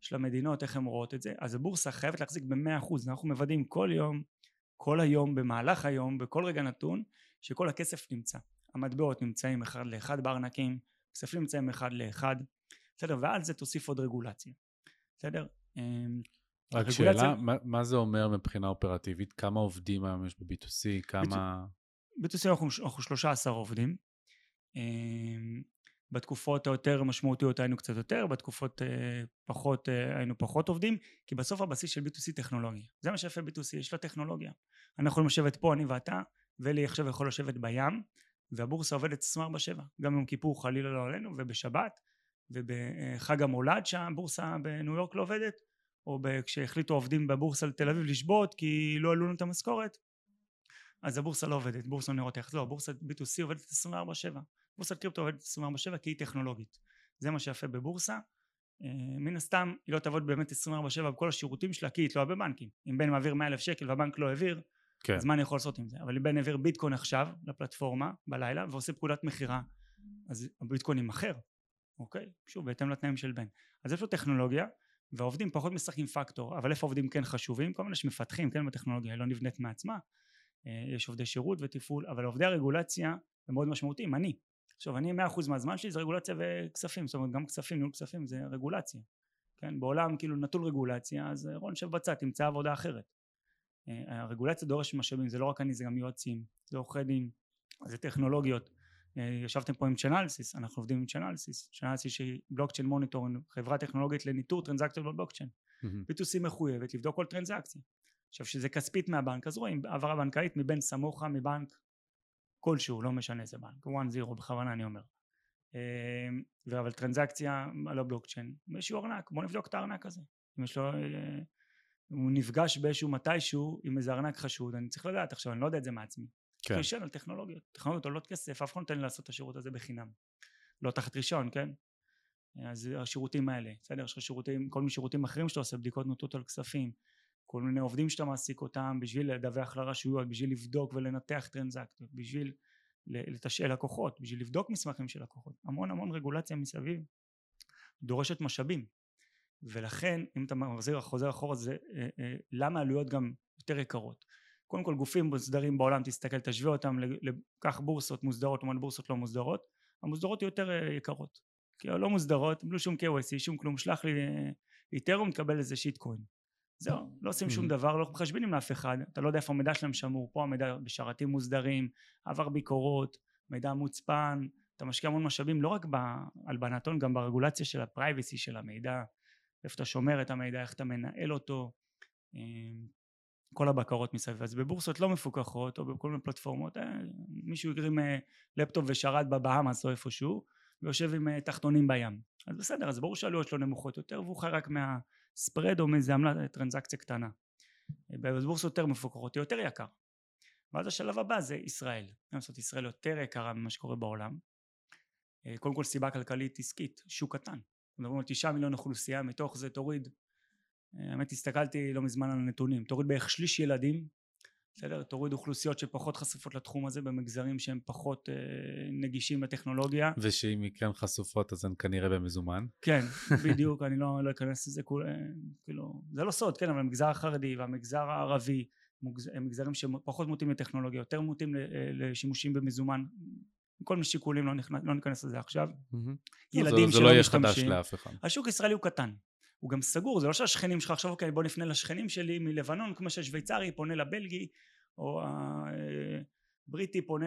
של המדינות איך הן רואות את זה. אז הבורסה חייבת להחזיק במאה אחוז אנחנו מוודאים כל יום כל היום, במהלך היום, בכל רגע נתון, שכל הכסף נמצא. המטבעות נמצאים אחד לאחד בארנקים, כספים נמצאים אחד לאחד, בסדר? ועל זה תוסיף עוד רגולציה, בסדר? אמ, רק רגולציה... שאלה, מה, מה זה אומר מבחינה אופרטיבית? כמה עובדים היום יש ב-B2C? כמה... ב-B2C אנחנו, אנחנו 13 עובדים. בתקופות היותר משמעותיות היינו קצת יותר, בתקופות אה, פחות אה, היינו פחות עובדים, כי בסוף הבסיס של B2C טכנולוגיה. זה מה שיפה B2C, יש לה טכנולוגיה. אנחנו יכולים לשבת פה, אני ואתה, ולי עכשיו יכול לשבת בים, והבורסה עובדת 24/7, גם יום כיפור חלילה לא עלינו, ובשבת, ובחג המולד שהבורסה בניו יורק לא עובדת, או כשהחליטו עובדים בבורסה לתל אביב לשבות כי לא העלו לנו את המשכורת, אז הבורסה לא עובדת, בורסה נראות איך, לא, הבורסה B2C עובדת 24/7. בורסת קריפטו עובדת 24/7 כי היא טכנולוגית. זה מה שיפה בבורסה. אה, מן הסתם היא לא תעבוד באמת 24/7 בכל השירותים שלה כי היא תלויה בבנקים. אם בן מעביר 100 אלף שקל והבנק לא העביר כן. אז מה אני יכול לעשות עם זה? אבל אם בן העביר ביטקוין עכשיו לפלטפורמה בלילה ועושה פקודת מכירה אז הביטקוין יימכר. אוקיי? שוב בהתאם לתנאים של בן. אז יש לו טכנולוגיה? והעובדים פחות משחקים פקטור אבל איפה עובדים כן חשובים? כל מיני שמפתחים כן בטכנולוגיה היא לא נבנית מעצמה. אה, יש עובדי שירות ותפעול אבל עובדי הרגולציה הם מאוד משמעותיים. אני עכשיו אני 100% מהזמן שלי זה רגולציה וכספים, זאת אומרת גם כספים, ניהול כספים זה רגולציה, כן, בעולם כאילו נטול רגולציה אז רון שב בצד תמצא עבודה אחרת, אה, הרגולציה דורש משאבים זה לא רק אני זה גם יועצים, זה עורכי דין, זה טכנולוגיות, אה, ישבתם פה עם צ'נלסיס, אנחנו עובדים עם צ'נלסיס, צ'נלסיס שהיא בלוקצ'יין מוניטור, חברה טכנולוגית לניטור טרנזקציות בבלוקצ'יין, B2C מחויבת לבדוק כל טרנזקציה, עכשיו שזה כספית מהבנק אז רואים העברה בנקאית מבן סמוכה מבנק כלשהו, לא משנה איזה בנק, 1-0 בכוונה אני אומר. אמ, אבל טרנזקציה על הבלוקצ'יין, יש לו ארנק, בוא נבדוק את הארנק הזה. אם יש לו, אה, הוא נפגש באיזשהו מתישהו עם איזה ארנק חשוד, אני צריך לדעת עכשיו, אני לא יודע את זה מעצמי. כן. רישיון על טכנולוגיות, טכנולוגיות עולות כסף, אף אחד לא נותן לי לעשות את השירות הזה בחינם. לא תחת רישיון, כן? אז השירותים האלה, בסדר? יש לך שירותים, כל מיני שירותים אחרים שאתה עושה, בדיקות נוטות על כספים, כל מיני עובדים שאתה מעסיק אותם בשביל לדווח לרשויות, בשביל לבדוק ולנתח טרנזקטיות, בשביל לתשאל לקוחות, בשביל לבדוק מסמכים של לקוחות. המון המון רגולציה מסביב דורשת משאבים. ולכן אם אתה מחזיר חוזר אחורה זה אה, אה, למה העלויות גם יותר יקרות קודם כל גופים מוסדרים בעולם תסתכל תשווה אותם לקח בורסות מוסדרות לעומת בורסות לא מוסדרות המוסדרות יותר אה, יקרות כי הלא מוסדרות בלי שום KYC שום כלום שלח לי איתרום תקבל איזה שיטקוין זהו לא עושים שום mm-hmm. דבר לא מחשבים לאף אחד אתה לא יודע איפה המידע שלהם שמור פה המידע בשרתים מוסדרים עבר ביקורות מידע מוצפן אתה משקיע המון משאבים לא רק בהלבנת הון גם ברגולציה של ה privacy של המידע איפה אתה שומר את המידע, איך אתה מנהל אותו, אמ, כל הבקרות מסביב. אז בבורסות לא מפוקחות או בכל מיני פלטפורמות, אה, מישהו הקים אה, לפטופ ושרת בבהאמאס או איפשהו ויושב עם אה, תחתונים בים. אז בסדר, אז ברור שהעלויות שלו נמוכות יותר והוא חי רק מה spread או מאיזה עמלה, טרנזקציה קטנה. בבורסות יותר מפוקחות, יותר יקר. ואז השלב הבא זה ישראל. לעשות ישראל יותר יקרה ממה שקורה בעולם. קודם כל סיבה כלכלית עסקית, שוק קטן. מדברים על תשעה מיליון אוכלוסייה, מתוך זה תוריד, אה, האמת הסתכלתי לא מזמן על הנתונים, תוריד בערך שליש ילדים, בסדר? תוריד אוכלוסיות שפחות חשופות לתחום הזה במגזרים שהם פחות אה, נגישים לטכנולוגיה. ושאם היא כן חשופות אז הן כנראה במזומן. כן, בדיוק, אני לא, לא אכנס לזה, כול, אה, כאילו, זה לא סוד, כן, אבל המגזר החרדי והמגזר הערבי הם מגזרים שפחות מוטים לטכנולוגיה, יותר מוטים אה, לשימושים במזומן, כל מיני שיקולים, לא, נכנס, לא ניכנס לזה עכשיו. Mm-hmm. ילדים שלא לא משתמשים. זה לא יהיה חדש לאף אחד. השוק הישראלי הוא קטן. הוא גם סגור, זה לא שהשכנים שלך עכשיו, אוקיי, בוא נפנה לשכנים שלי מלבנון, כמו שהשוויצרי פונה לבלגי, או הבריטי פונה,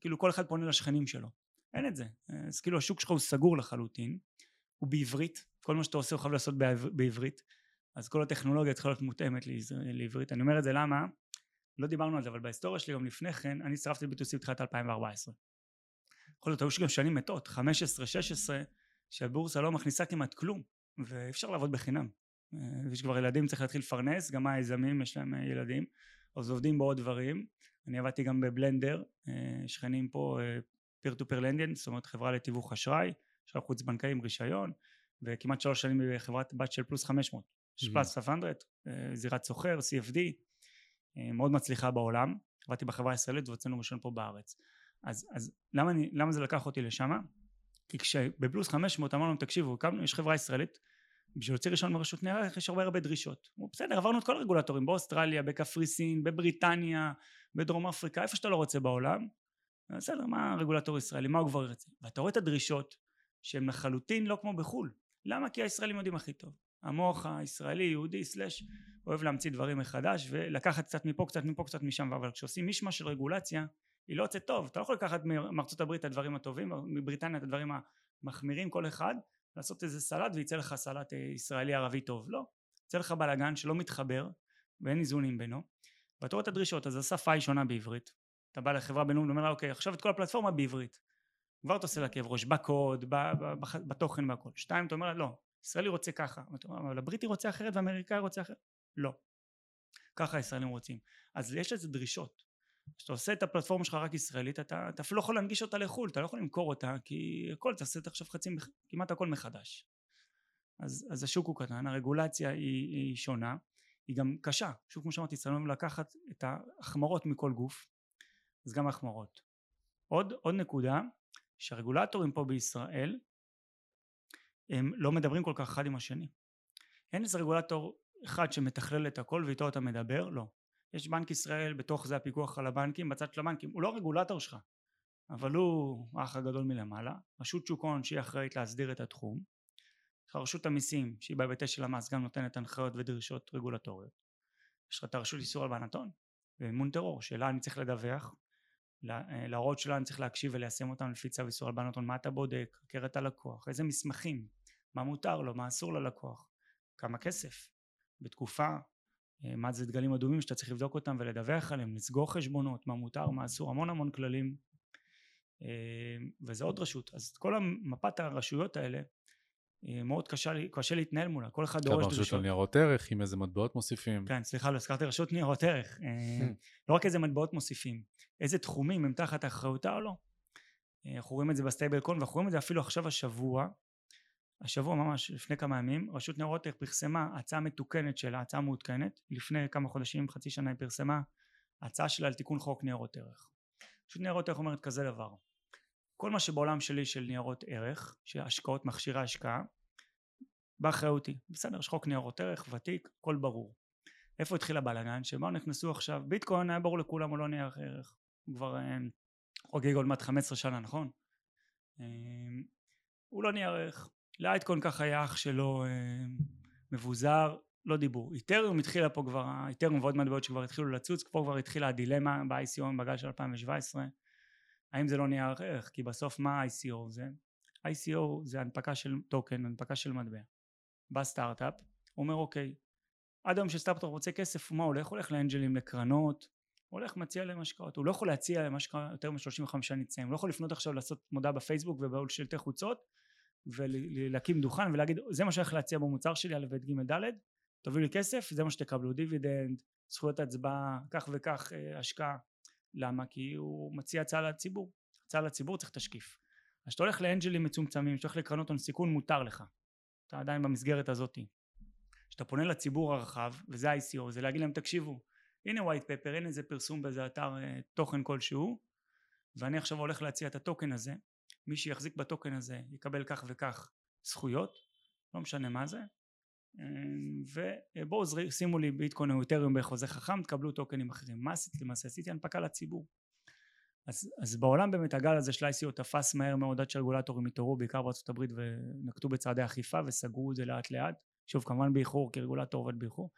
כאילו כל אחד פונה לשכנים שלו. אין את זה. אז כאילו השוק שלך הוא סגור לחלוטין, הוא בעברית, כל מה שאתה עושה הוא חייב לעשות בעברית, אז כל הטכנולוגיה צריכה להיות מותאמת לעברית. אני אומר את זה למה? לא דיברנו על זה, אבל בהיסטוריה שלי גם לפני כן, אני הצטרפתי ב-B2C בתחילת 2014. יכול להיות היו גם שנים מתות, 15-16, שהבורסה לא מכניסה כמעט כלום, ואי אפשר לעבוד בחינם. אה, יש כבר ילדים, צריך להתחיל לפרנס, גם היזמים יש להם אה, ילדים, אז עובדים בעוד דברים. אני עבדתי גם בבלנדר, אה, שכנים פה פיר טו פיר לנדין, זאת אומרת חברה לתיווך אשראי, אשראי חוץ בנקאי עם רישיון, וכמעט שלוש שנים בחברת בת של פלוס 500, יש פלוס 500, זירת סוחר, CFD, מאוד מצליחה בעולם, עבדתי בחברה הישראלית והוצאנו ראשון פה בארץ. אז, אז למה, אני, למה זה לקח אותי לשם? כי כשבפלוס 500 אמרנו תקשיבו קמנו, יש חברה ישראלית בשביל להוציא ראשון מרשות ניירות ערך יש הרבה הרבה דרישות. בסדר עברנו את כל הרגולטורים באוסטרליה בקפריסין בבריטניה בדרום אפריקה איפה שאתה לא רוצה בעולם. בסדר מה הרגולטור ישראלי מה הוא כבר ירצה? ואתה רואה את הדרישות שהן לחלוטין לא כמו בחו"ל. למה? כי הישראלים יודעים הכי טוב. המוח הישראלי יהודי סלאש אוהב להמציא דברים מחדש ולקחת קצת מפה קצת מפה קצת משם אבל כשעושים מישמע של רגולציה היא לא יוצאת טוב, אתה לא יכול לקחת מארצות הברית את הדברים הטובים, מבריטניה את הדברים המחמירים כל אחד, לעשות איזה סלט וייצא לך סלט אה, ישראלי ערבי טוב, לא, יצא לך בלאגן שלא מתחבר ואין איזונים בינו, ואתה רואה את הדרישות, אז השפה היא שונה בעברית, אתה בא לחברה בינלאומית ואומר לה אוקיי עכשיו את כל הפלטפורמה בעברית, כבר אתה עושה לה כאב ראש, בקוד, בתוכן והכל, שתיים אתה אומר לה לא, ישראלי רוצה ככה, אבל הבריטי רוצה אחרת והאמריקאי רוצה אחרת, לא, ככה הישראלים רוצים, אז יש לזה דרישות כשאתה עושה את הפלטפורמה שלך רק ישראלית אתה, אתה אפילו לא יכול להנגיש אותה לחו"ל אתה לא יכול למכור אותה כי הכל תעשה את עכשיו חצי כמעט הכל מחדש. אז, אז השוק הוא קטן הרגולציה היא, היא שונה היא גם קשה. שוב כמו שאמרתי צריכים לקחת את ההחמרות מכל גוף אז גם ההחמרות. עוד, עוד נקודה שהרגולטורים פה בישראל הם לא מדברים כל כך אחד עם השני. אין איזה רגולטור אחד שמתכלל את הכל ואיתו אתה מדבר לא יש בנק ישראל בתוך זה הפיקוח על הבנקים בצד של הבנקים הוא לא רגולטור שלך אבל הוא האח הגדול מלמעלה. רשות שוק ההון שהיא אחראית להסדיר את התחום. יש לך רשות המיסים שהיא בהיבטי של המס גם נותנת הנחיות ודרישות רגולטוריות. יש לך את הרשות איסור הלבנת הון ומימון טרור שאלה אני צריך לדווח. אה, להוראות שלה אני צריך להקשיב וליישם אותם לפי צו איסור הלבנת הון מה אתה בודק, חקר את הלקוח, איזה מסמכים, מה מותר לו, מה אסור ללקוח, כמה כסף, בתקופה אה, מה זה דגלים אדומים שאתה צריך לבדוק אותם ולדווח עליהם, לסגור חשבונות, מה מותר, מה אסור, המון המון כללים אה, וזה עוד רשות. אז כל מפת הרשויות האלה אה, מאוד קשה, קשה להתנהל מולה, כל אחד גם דורש רשות דרישות. לניירות ערך, עם איזה מטבעות מוסיפים. כן, סליחה, לא הזכרתי רשות ניירות ערך. אה, לא רק איזה מטבעות מוסיפים, איזה תחומים הם תחת אחריותה או לא. אה, אנחנו רואים את זה בסטייבל קון, ואנחנו רואים את זה אפילו עכשיו השבוע, השבוע ממש לפני כמה ימים, רשות ניירות ערך פרסמה הצעה מתוקנת שלה, הצעה מעודכנת, לפני כמה חודשים, חצי שנה היא פרסמה הצעה שלה על תיקון חוק ניירות ערך. רשות ניירות ערך אומרת כזה דבר, כל מה שבעולם שלי של ניירות ערך, שהשקעות מכשירי השקעה, באחריותי, בסדר, יש חוק ניירות ערך, ותיק, הכל ברור. איפה התחיל הבלאגן? שבאו נכנסו עכשיו, ביטקוין היה ברור לכולם הוא לא נייר ערך, הוא כבר אה, חוגג עוד מעט 15 שנה, נכון? אה, הוא לא נייר ערך, לייטקוין ככה היה אח שלו אה, מבוזר, לא דיבור. איתריום התחילה פה כבר, איתריום ועוד מטבעות שכבר התחילו לצוץ, פה כבר התחילה הדילמה ב-ICO בגל של 2017, האם זה לא נייר ערך? כי בסוף מה ה-ICO זה? ICO זה הנפקה של טוקן, הנפקה של מטבע. בא סטארט-אפ, אומר אוקיי, עד היום שסטארט-אפ רוצה כסף, מה הוא הולך? הוא הולך לאנג'לים, לקרנות, הוא הולך מציע להם השקעות, הוא לא יכול להציע להם השקעה יותר מ-35 ניצאים, הוא לא יכול לפנות עכשיו לעשות מודעה בפייסבוק ובעוד שלטי חוצות ולהקים דוכן ולהגיד זה מה שאני הולך להציע במוצר שלי א' ב' ג' ד' תביאו לי כסף זה מה שתקבלו דיבידנד זכויות הצבעה כך וכך אה, השקעה. למה? כי הוא מציע הצעה לציבור. הצעה לציבור צריך תשקיף. אז כשאתה הולך לאנג'לים מצומצמים כשאתה הולך לקרנות הון סיכון מותר לך. אתה עדיין במסגרת הזאתי כשאתה פונה לציבור הרחב וזה ה-ICO זה להגיד להם תקשיבו הנה white paper הנה איזה פרסום באיזה אתר אה, תוכן כלשהו ואני עכשיו הולך להציע את הטוקן הזה מי שיחזיק בטוקן הזה יקבל כך וכך זכויות לא משנה מה זה. ובואו זרי- שימו לי ביטקוין או איתריום בחוזה חכם תקבלו טוקנים אחרים. מה עשיתי למעשה עשיתי הנפקה לציבור. אז, אז בעולם באמת הגל הזה של ICO תפס מהר מאוד עד שהרגולטורים התעוררו בעיקר בארצות הברית ונקטו בצעדי אכיפה וסגרו את זה לאט לאט. שוב כמובן באיחור כי רגולטור עובד באיחור.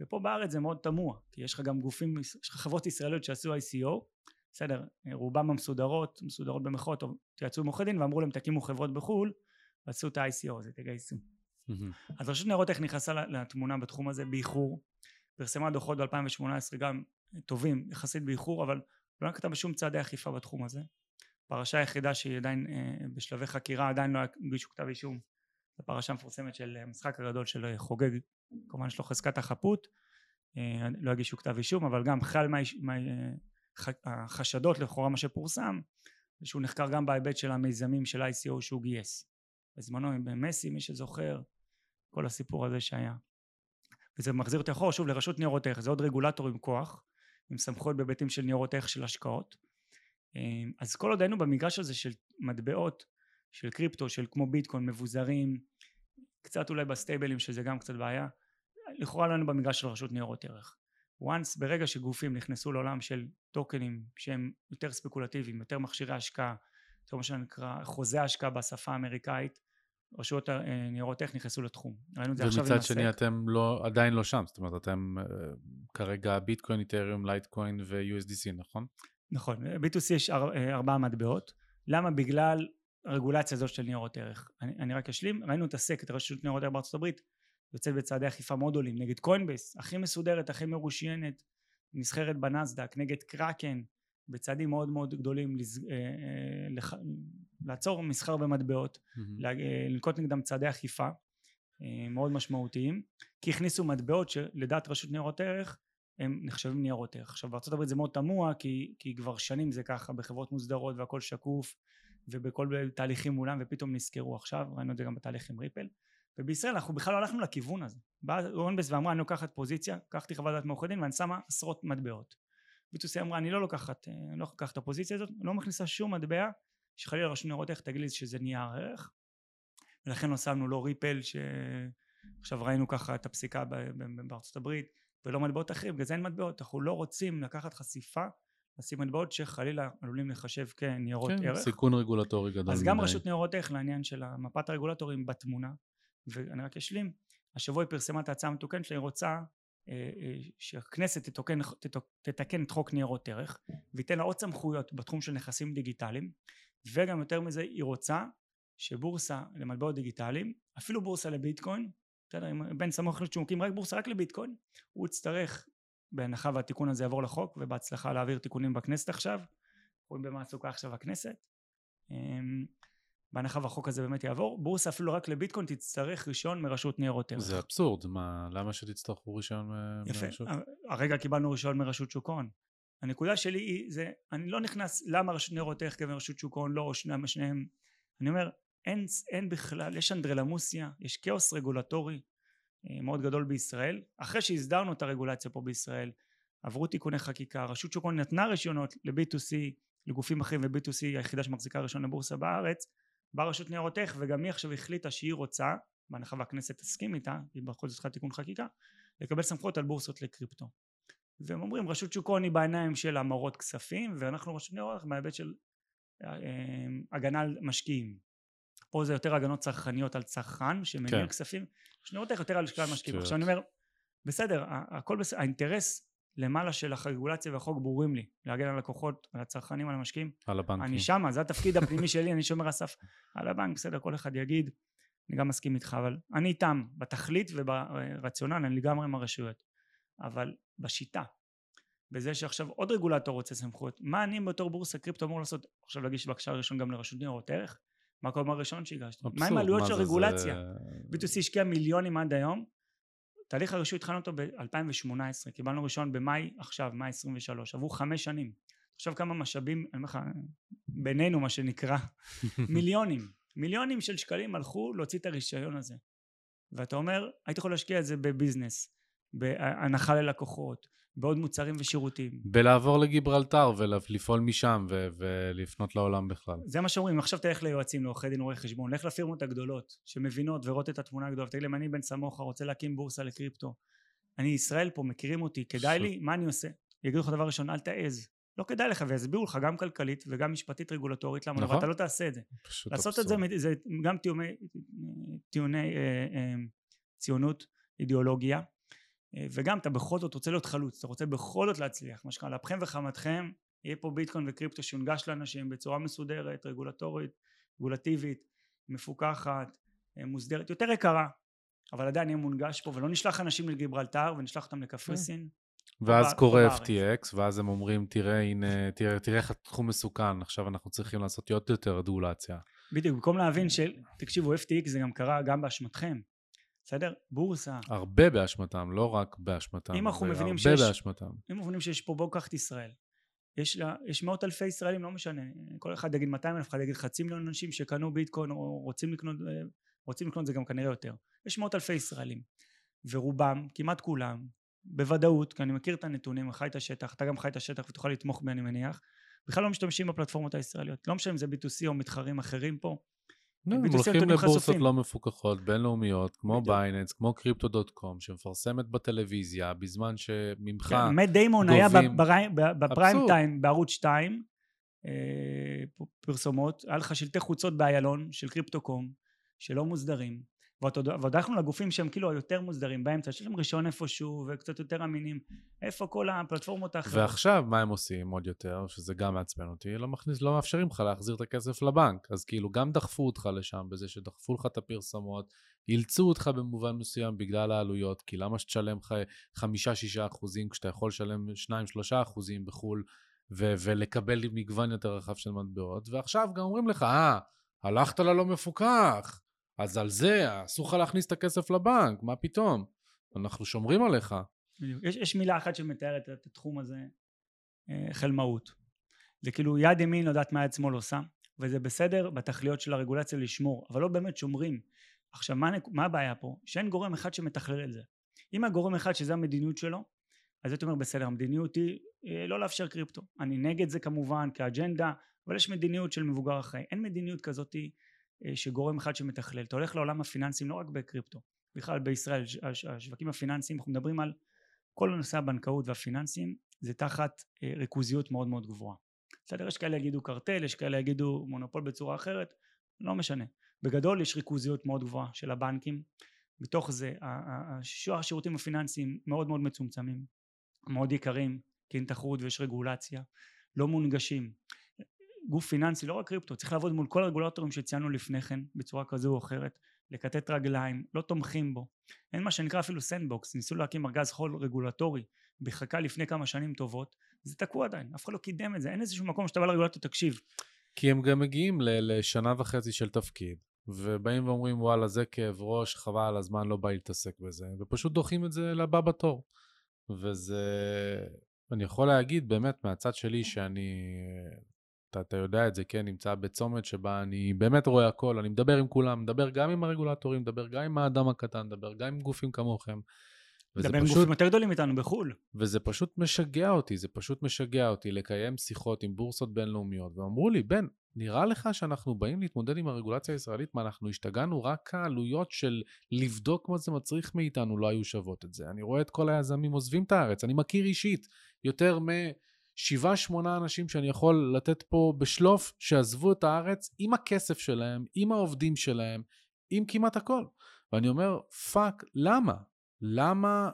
ופה בארץ זה מאוד תמוה כי יש לך גם גופים יש לך חברות ישראליות שעשו ICO בסדר רובם המסודרות מסודרות במחאות התייעצו עם עורכי דין ואמרו להם תקימו חברות בחו"ל ועשו את ה-ICO הזה תגייסו. אז רשות ניירות ערך נכנסה לתמונה בתחום הזה באיחור פרסמה דוחות ב-2018 גם טובים יחסית באיחור אבל לא נקטה בשום צעדי אכיפה בתחום הזה. פרשה היחידה שהיא עדיין אה, בשלבי חקירה עדיין לא הגישו כתב אישום. זו פרשה מפורסמת של המשחק הגדול של אה, חוגג כמובן יש לו חזקת החפות אה, לא הגישו כתב אישום אבל גם חל מהחשדות לכאורה מה שפורסם זה שהוא נחקר גם בהיבט של המיזמים של ICO שהוא גייס. בזמנו עם מסי מי שזוכר כל הסיפור הזה שהיה. וזה מחזיר אותי אחורה שוב לרשות ניירות ערך זה עוד רגולטור עם כוח עם סמכויות בהיבטים של ניירות ערך של השקעות. אז כל עוד היינו במגרש הזה של מטבעות של קריפטו של כמו ביטקוין מבוזרים קצת אולי בסטייבלים שזה גם קצת בעיה לכאורה לא היינו במגרש של רשות ניירות ערך once ברגע שגופים נכנסו לעולם של טוקנים שהם יותר ספקולטיביים יותר מכשירי השקעה יותר מה שנקרא חוזה השקעה בשפה האמריקאית רשויות אה, ניירות ערך נכנסו לתחום ראינו את זה עכשיו עם, ומצד שני ה-SEC. אתם לא, עדיין לא שם, זאת אומרת אתם אה, כרגע ביטקוין, איתריום, לייטקוין ו-USDC, נכון? נכון, B2C יש אה, ארבעה מטבעות, למה? בגלל הרגולציה הזאת של ניירות ערך. אני, אני רק אשלים, ראינו את הסק, את רשות ניירות ערך בארצות הברית, יוצאת בצעדי אכיפה מאוד עולים, נגד קוינבייס, הכי מסודרת, הכי מרושיינת, נסחרת בנסדק, נגד קראקן, בצעדים מאוד מאוד גדולים, לז, אה, אה, לח, לעצור מסחר במטבעות, אה, לנקוט נגדם צעדי אכיפה מאוד משמעותיים כי הכניסו מטבעות שלדעת רשות ניירות ערך הם נחשבים ניירות ערך. עכשיו הברית זה מאוד תמוה כי, כי כבר שנים זה ככה בחברות מוסדרות והכל שקוף ובכל תהליכים מולם ופתאום נזכרו עכשיו ראינו את זה גם בתהליך עם ריפל ובישראל אנחנו בכלל לא הלכנו לכיוון הזה. באה רונבס ואמרה אני לוקחת פוזיציה לקחתי חוות דעת מעורכי דין ואני שמה עשרות מטבעות. ביטוסי אמרה אני לא לוקחת אה, אני לא לוקחת את הפוזיציה הזאת לא מכניסה שום מטבע שחלילה רשות ניירות ערך תגיד לי שזה נייר ערך. ולכן לא שמנו לא ריפל שעכשיו ראינו ככה את הפסיקה בארצות הברית ולא מטבעות אחרים בגלל זה אין מטבעות. אנחנו לא רוצים לקחת חשיפה לשים מטבעות שחלילה עלולים לחשב כניירות כן, ערך. סיכון רגולטורי גדול אז גם מדי. רשות ניירות ערך לעניין של מפת הרגולטורים בתמונה ואני רק אשלים השבוע היא פרסמה את ההצעה המתוקנת שלה היא רוצה אה, אה, שהכנסת תתוקן, תתוק- תתקן את חוק ניירות ערך וייתן לה עוד סמכויות בתחום של נכסים דיגיטליים וגם יותר מזה היא רוצה שבורסה למטבעות דיגיטליים אפילו בורסה לביטקוין בסדר אם בן סמוך החליט שהוא מקים רק בורסה רק לביטקוין הוא יצטרך בהנחה והתיקון הזה יעבור לחוק ובהצלחה להעביר תיקונים בכנסת עכשיו רואים במה עסוקה עכשיו הכנסת אמ, בהנחה והחוק הזה באמת יעבור, בורסה אפילו רק לביטקוין תצטרך רישיון מרשות ניירות ערך. זה אבסורד, מה, למה שתצטרכו רישיון מ- יפה, מרשות? הרגע קיבלנו רישיון מרשות שוק ההון. הנקודה שלי היא, זה, אני לא נכנס למה רשות ניירות ערך כמרשות שוק ההון לא, או שניהם, שניהם. אני אומר, אין, אין בכלל, יש אנדרלמוסיה, יש כאוס רגולטורי אה, מאוד גדול בישראל. אחרי שהסדרנו את הרגולציה פה בישראל, עברו תיקוני חקיקה, רשות שוק ההון נתנה רישיונות ל-B2C, לגופים אחרים ו-B2C היחידה שמחזיקה רישיון לבורסה בארץ, באה רשות ניירות ערך וגם היא עכשיו החליטה שהיא רוצה, בהנחה והכנסת תסכים איתה, היא בכל זאת צריכה תיקון חקיקה, לקבל סמכויות על בורסות לקריפטו. והם אומרים רשות שוק ההון היא בעיניים של המרות כספים ואנחנו רשות ניירות ערך מההיבט של אה, אה, הגנה על משקיעים. פה זה יותר הגנות צרכניות על צרכן שמניע כן. כספים, רשות ניירות ערך יותר על משקיעים. עכשיו אני אומר בסדר הכל בסדר האינטרס למעלה של הרגולציה והחוק ברורים לי להגן על לקוחות על הצרכנים על המשקיעים. על הבנקים. אני שמה זה התפקיד הפנימי שלי אני שומר הסף. על הבנק בסדר כל אחד יגיד אני גם מסכים איתך אבל אני איתם בתכלית וברציונל אני לגמרי עם הרשויות. אבל בשיטה בזה שעכשיו עוד רגולטור רוצה סמכויות מה אני בתור בורסה קריפטו אמור לעשות? עכשיו להגיש בקשה ראשון גם לרשות ניירות ערך? מה הקודם הראשון שהגשתי? מה עם מה של זה, הרגולציה זה- B2C השקיע מיליונים עד היום תהליך הרישוי התחלנו אותו ב-2018 קיבלנו רישיון במאי עכשיו מאי 23 עברו חמש שנים. עכשיו כמה משאבים אני אומר לך בינינו מה שנקרא מיליונים. מיליונים של שקלים הלכו להוציא את הרישיון הזה. ואתה אומר היית יכול להשקיע את זה בביזנס בהנחה ללקוחות בעוד מוצרים ושירותים. בלעבור לגיברלטר ולפעול משם ו- ולפנות לעולם בכלל. זה מה שאומרים עכשיו תלך ליועצים לעורכי דין רואי חשבון לך לפירמות הגדולות שמבינות ורואות את התמונה הגדולה ותגיד להם אני בן סמוכה רוצה להקים בורסה לקריפטו. אני ישראל פה מכירים אותי כדאי ש- לי מה אני עושה? יגידו לך דבר ראשון אל תעז. לא כדאי לך. ויסבירו לך גם כלכלית וגם משפטית רגולטורית למה לא נכון. ואתה לא תעשה את זה. לעשות את זה אבסורד. זה גם טיעוני, טיעוני אה, אה, ציונות אידיאולוגיה וגם אתה בכל זאת רוצה להיות חלוץ אתה רוצה בכל זאת להצליח מה שקרה על אפכם וחמתכם יהיה פה ביטקוין וקריפטו שיונגש לאנשים בצורה מסודרת רגולטורית רגולטיבית מפוקחת אה, מוסדרת יותר יקרה אבל עדיין יהיה מונגש פה ולא נשלח אנשים לגיברלטר ונשלח אותם לקפריסין ואז פה קורה. FTX, ואז הם אומרים, תראה, הנה, תראה, תראה איך התחום מסוכן, עכשיו אנחנו צריכים לעשות עוד יותר רגולציה. בדיוק במקום להבין של תקשיבו FTX זה גם קרה גם באשמתכם בסדר? בורסה. הרבה באשמתם, לא רק באשמתם. אם אנחנו מבינים הרבה שיש- באשמתם. אם מבינים שיש פה בואו קח את ישראל. יש, לה, יש מאות אלפי ישראלים לא משנה. כל אחד יגיד 200 אלף אחד יגיד חצי מיליון אנשים שקנו ביטקוין או רוצים לקנות אה, רוצים לקנות זה גם כנראה יותר. יש מאות אלפי ישראלים ורובם כמעט כולם בוודאות כי אני מכיר את הנתונים חי את השטח אתה גם חי את השטח ותוכל לתמוך בי אני מניח בכלל לא משתמשים בפלטפורמות הישראליות. לא משנה אם זה B2C או מתחרים אחרים פה הם B2C הולכים לבורסות. לא מפוקחות, בינלאומיות, כמו. בייננס, כמו קריפטו.קום, שמפרסמת בטלוויזיה, בזמן שממך... כן, מאט דיימון היה גובים. בפריים. טיים בערוץ 2 אה, פרסומות היה לך שלטי חוצות באיילון של קריפטוקום שלא מוסדרים ועוד הלכנו לגופים שהם כאילו היותר מוסדרים באמצע שיש להם רישיון איפשהו וקצת יותר אמינים. איפה כל הפלטפורמות האחרות? ועכשיו מה הם עושים עוד יותר, שזה גם מעצבן אותי, לא מכניס, לא מאפשרים לך להחזיר את הכסף לבנק. אז כאילו גם דחפו אותך לשם בזה שדחפו לך את הפרסומות, אילצו אותך במובן מסוים בגלל העלויות, כי למה שתשלם לך חמישה-שישה אחוזים כשאתה יכול לשלם שניים-שלושה אחוזים בחו"ל ו- ולקבל מגוון יותר רחב של מטבעות, ועכשיו גם אומרים לך, אה, הלכת ללא מפוקח, אז על זה אסור לך להכניס את הכסף לבנק, מה פתאום? אנחנו שומרים עליך. בדיוק. יש, יש מילה אחת שמתארת את התחום הזה אה, חלמאות זה כאילו יד ימין יודעת מה יד שמאל עושה וזה בסדר בתכליות של הרגולציה לשמור אבל לא באמת שומרים עכשיו מה, מה הבעיה פה? שאין גורם אחד שמתכלל את זה אם הגורם אחד שזה המדיניות שלו אז הייתי אומר בסדר המדיניות היא אה, לא לאפשר קריפטו אני נגד זה כמובן כאג'נדה אבל יש מדיניות של מבוגר אחראי אין מדיניות כזאת אה, שגורם אחד שמתכלל אתה הולך לעולם הפיננסים לא רק בקריפטו בכלל בישראל הש- הש- השווקים הפיננסיים אנחנו מדברים על כל נושא הבנקאות והפיננסים זה תחת אה, ריכוזיות מאוד מאוד גבוהה. בסדר, יש כאלה יגידו קרטל, יש כאלה יגידו מונופול בצורה אחרת, לא משנה. בגדול יש ריכוזיות מאוד גבוהה של הבנקים, מתוך זה השירותים הפיננסיים מאוד מאוד מצומצמים, מאוד יקרים, כי אין תחרות ויש רגולציה, לא מונגשים. גוף פיננסי, לא רק קריפטו, צריך לעבוד מול כל הרגולטורים שציינו לפני כן בצורה כזו או אחרת, לכתת רגליים, לא תומכים בו. אין מה שנקרא אפילו סנדבוקס, ניסו להקים ארגז חול רגולטורי ככה לפני כמה שנים טובות, זה תקוע עדיין, אף אחד לא קידם את זה, אין איזשהו מקום שאתה בא לרגולטור, תקשיב, כי הם גם מגיעים לשנה וחצי של תפקיד, ובאים ואומרים, וואלה, זה כאב ראש, חבל הזמן, לא בא להתעסק בזה, ופשוט דוחים את זה לבא בתור. וזה... אני יכול להגיד באמת מהצד שלי שאני... אתה, אתה יודע את זה, כן, נמצא בצומת שבה אני באמת רואה הכל, אני מדבר עם כולם, מדבר גם עם הרגולטורים, מדבר גם עם האדם הקטן, מדבר גם עם גופים כמוכם. מדבר עם גופים יותר גדולים איתנו בחו"ל. וזה פשוט משגע אותי, זה פשוט משגע אותי לקיים שיחות עם בורסות בינלאומיות, ואמרו לי, בן, נראה לך שאנחנו באים להתמודד עם הרגולציה הישראלית, מה אנחנו השתגענו? רק העלויות של לבדוק מה זה מצריך מאיתנו לא היו שוות את זה. אני רואה את כל היזמים עוזבים את הארץ, אני מכיר אישית יותר משבעה שמונה אנשים שאני יכול לתת פה בשלוף, שעזבו את הארץ עם הכסף שלהם, עם העובדים שלהם, עם כמעט הכל. ואני אומר, fuck, למה? למה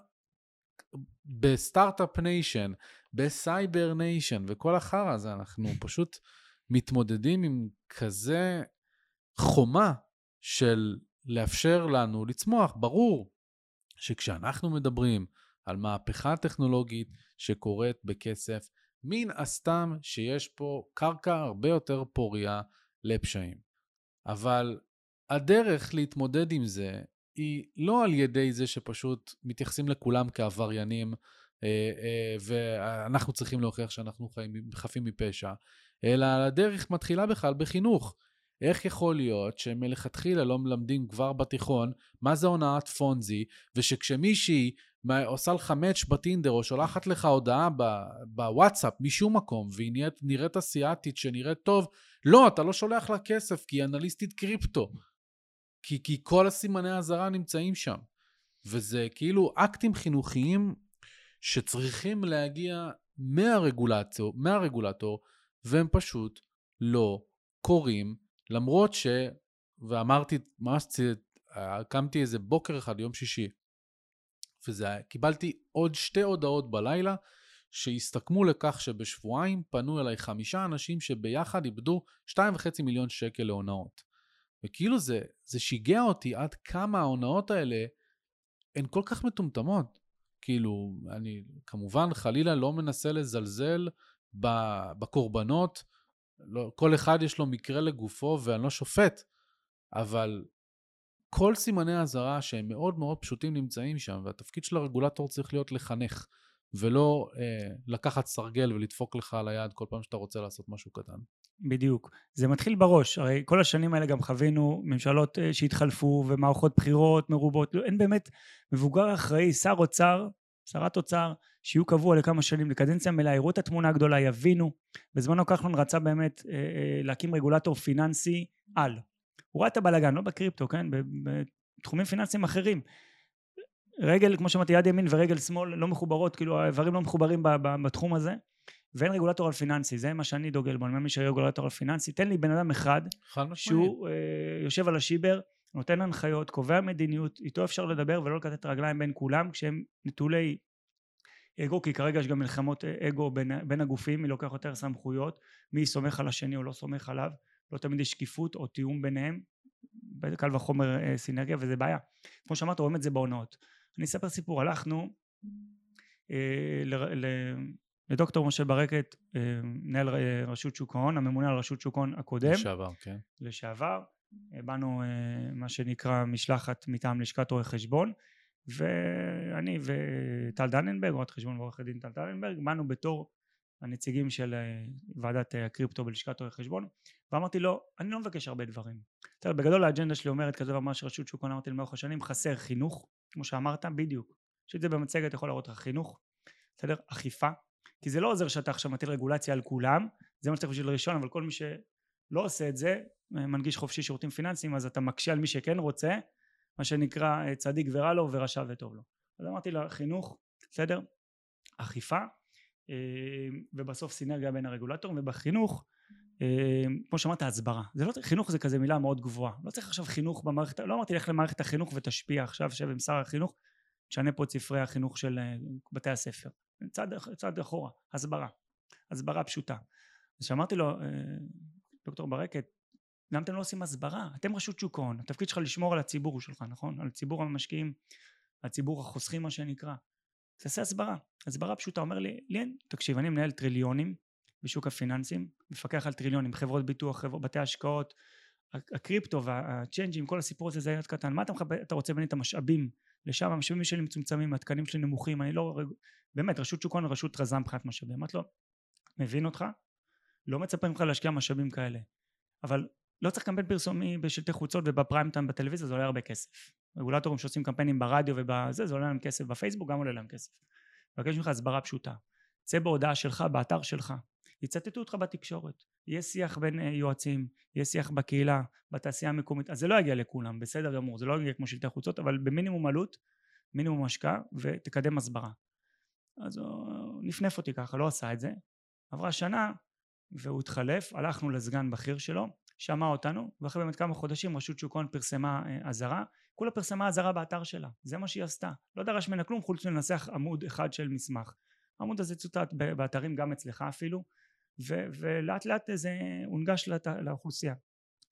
ב Start-Up Nation, ב-Cyber Nation וכל החרא הזה אנחנו פשוט מתמודדים עם כזה חומה של לאפשר לנו לצמוח. ברור שכשאנחנו מדברים על מהפכה טכנולוגית שקורית בכסף, מן הסתם שיש פה קרקע הרבה יותר פוריה לפשעים. אבל הדרך להתמודד עם זה היא לא על ידי זה שפשוט מתייחסים לכולם כעבריינים, אה, אה, ואנחנו צריכים להוכיח שאנחנו חיים, חפים מפשע, אלא הדרך מתחילה בכלל בחינוך. איך יכול להיות שמלכתחילה לא מלמדים כבר בתיכון מה זה הונאת פונזי, ושכשמישהי עושה לך מאץ' בטינדר או שולחת לך הודעה בוואטסאפ משום מקום והיא נראית, נראית אסיאתית שנראית טוב, לא, אתה לא שולח לה כסף כי היא אנליסטית קריפטו. כי, כי כל הסימני האזהרה נמצאים שם. וזה כאילו אקטים חינוכיים שצריכים להגיע מהרגולטור, מהרגולטור והם פשוט לא קורים, למרות ש... ואמרתי, ממש קמתי איזה בוקר אחד, יום שישי, וזה היה, קיבלתי עוד שתי הודעות בלילה שהסתכמו לכך שבשבועיים פנו אליי חמישה אנשים שביחד איבדו שתיים וחצי מיליון שקל להונאות. וכאילו זה, זה שיגע אותי עד כמה ההונאות האלה הן כל כך מטומטמות. כאילו, אני כמובן חלילה לא מנסה לזלזל בקורבנות, לא, כל אחד יש לו מקרה לגופו ואני לא שופט, אבל כל סימני האזהרה שהם מאוד מאוד פשוטים נמצאים שם, והתפקיד של הרגולטור צריך להיות לחנך, ולא אה, לקחת סרגל ולדפוק לך על היד כל פעם שאתה רוצה לעשות משהו קטן. בדיוק. זה מתחיל בראש, הרי כל השנים האלה גם חווינו ממשלות אה, שהתחלפו ומערכות בחירות מרובות, לא, אין באמת מבוגר אחראי, שר אוצר, שרת אוצר, שיהיו קבוע לכמה שנים, לקדנציה מלאה, יראו את התמונה הגדולה, יבינו. בזמנו כחלון רצה באמת אה, אה, להקים רגולטור פיננסי על. הוא ראה את הבלאגן, לא בקריפטו, כן? בתחומים פיננסיים אחרים. רגל, כמו שאמרתי, יד ימין ורגל שמאל לא מחוברות, כאילו האיברים לא מחוברים בתחום הזה. ואין רגולטור על פיננסי, זה מה שאני דוגל בו, אני מאמין שיהיה רגולטור על פיננסי. תן לי בן אדם אחד, שהוא אה, יושב על השיבר, נותן הנחיות, קובע מדיניות, איתו אפשר לדבר ולא לקטט רגליים בין כולם, כשהם נטולי אגו, כי כרגע יש גם מלחמות אגו בין, בין הגופים, מי לוקח יותר סמכויות, מי סומך על השני או לא סומך עליו, לא תמיד יש שקיפות או תיאום ביניהם, קל וחומר אה, סינרגיה וזה בעיה. כמו שאמרת רואים את זה בהונאות. אני אספר סיפור, הלכנו אה, ל, ל, לדוקטור משה ברקת, אה, מנהל אה, רשות שוק ההון, הממונה על רשות שוק ההון הקודם. לשעבר, כן. לשעבר. באנו אה, מה שנקרא משלחת מטעם לשכת רואי חשבון, ואני וטל דננברג, רואת חשבון ועורכת דין טל דננברג, באנו בתור הנציגים של ועדת הקריפטו בלשכת רואי חשבון, ואמרתי לו, אני לא מבקש הרבה דברים. בגדול האג'נדה שלי אומרת כזה ממש רשות שוק אמרתי לאורך השנים, חסר חינוך, כמו שאמרת, בדיוק. יש את זה במצגת, יכול להראות לך חינוך, בסדר? אכיפה, כי זה לא עוזר שאתה עכשיו מטיל רגולציה על כולם, זה מה שצריך בשביל ראשון, אבל כל מי שלא עושה את זה, מנגיש חופשי שירותים פיננסיים, אז אתה מקשה על מי שכן רוצה, מה שנקרא צדיק ורע לו ורשע וטוב לו. אז אמרתי לה, חינוך, בסדר? אכיפה, אה, ובסוף סינרגיה בין הרגולטורים, ובחינוך, אה, כמו שאמרת, הסברה. זה לא, חינוך זה כזה מילה מאוד גבוהה. לא צריך עכשיו חינוך במערכת, לא אמרתי לך למערכת החינוך ותשפיע עכשיו, שב עם שר החינוך, תשנה פה את ספרי החינוך של אה, בתי הספר. צעד, צעד אחורה, הסברה, הסברה פשוטה. אז שאמרתי לו, אה, דוקטור ברקת, למה אתם לא עושים הסברה? אתם רשות שוק ההון, התפקיד שלך לשמור על הציבור שלך, נכון? על ציבור המשקיעים, על ציבור החוסכים מה שנקרא. תעשה הסברה, הסברה פשוטה, אומר לי, לי תקשיב, אני מנהל טריליונים, בשוק הפיננסים, מפקח על טריליונים, חברות ביטוח, חברות, בתי השקעות, הקריפטו והצ'יינג'ים, כל הסיפור הזה זה יד קטן, מה אתה, מחבר, אתה רוצה באמת את המשאבים לשם, המשאבים שלי מצומצמים, התקנים שלי נמוכים, אני לא, באמת, רשות שוק הון רשות רזה מבחינת משאבים, אמרתי לו, מבין אותך, לא מצפה ממך להשקיע משאבים כאלה, אבל לא צריך קמפיין פרסומי בשלטי חוצות ובפריים טיים בטלוויזיה, זה עולה הרבה כסף. רגולטורים שעושים קמפיינים ברדיו ובזה, זה עולה להם כסף, בפייסבוק גם עולה להם כסף. מבקש ממך הסברה פשוטה, צא בהודעה שלך, באתר שלך, יצטטו אותך בתקשורת, יהיה שיח בין uh, יועצים, יהיה שיח בקהילה, בתעשייה המקומית, אז זה לא יגיע לכולם, בסדר גמור, זה לא יגיע כמו שלטי חוצות, אבל במינימום עלות, מינימום השקעה, ותקדם הסברה. אז הוא נפנף אותי ככה, לא עשה את זה. עברה שנה, והוא התחלף, הלכנו לסגן בכיר שלו, שמע אותנו, ואחרי באמת כמה חודשים רשות שוק ההון פרסמה אה, אזהרה, כולה פרסמה אזהרה באתר שלה, זה מה שהיא עשתה, לא דרש ממנה כלום חוץ מלנסח עמוד אחד של מסמך. העמוד הזה צוטט באתרים גם אצלך אפילו, ו- ולאט לאט זה הונגש לת- לאוכלוסייה.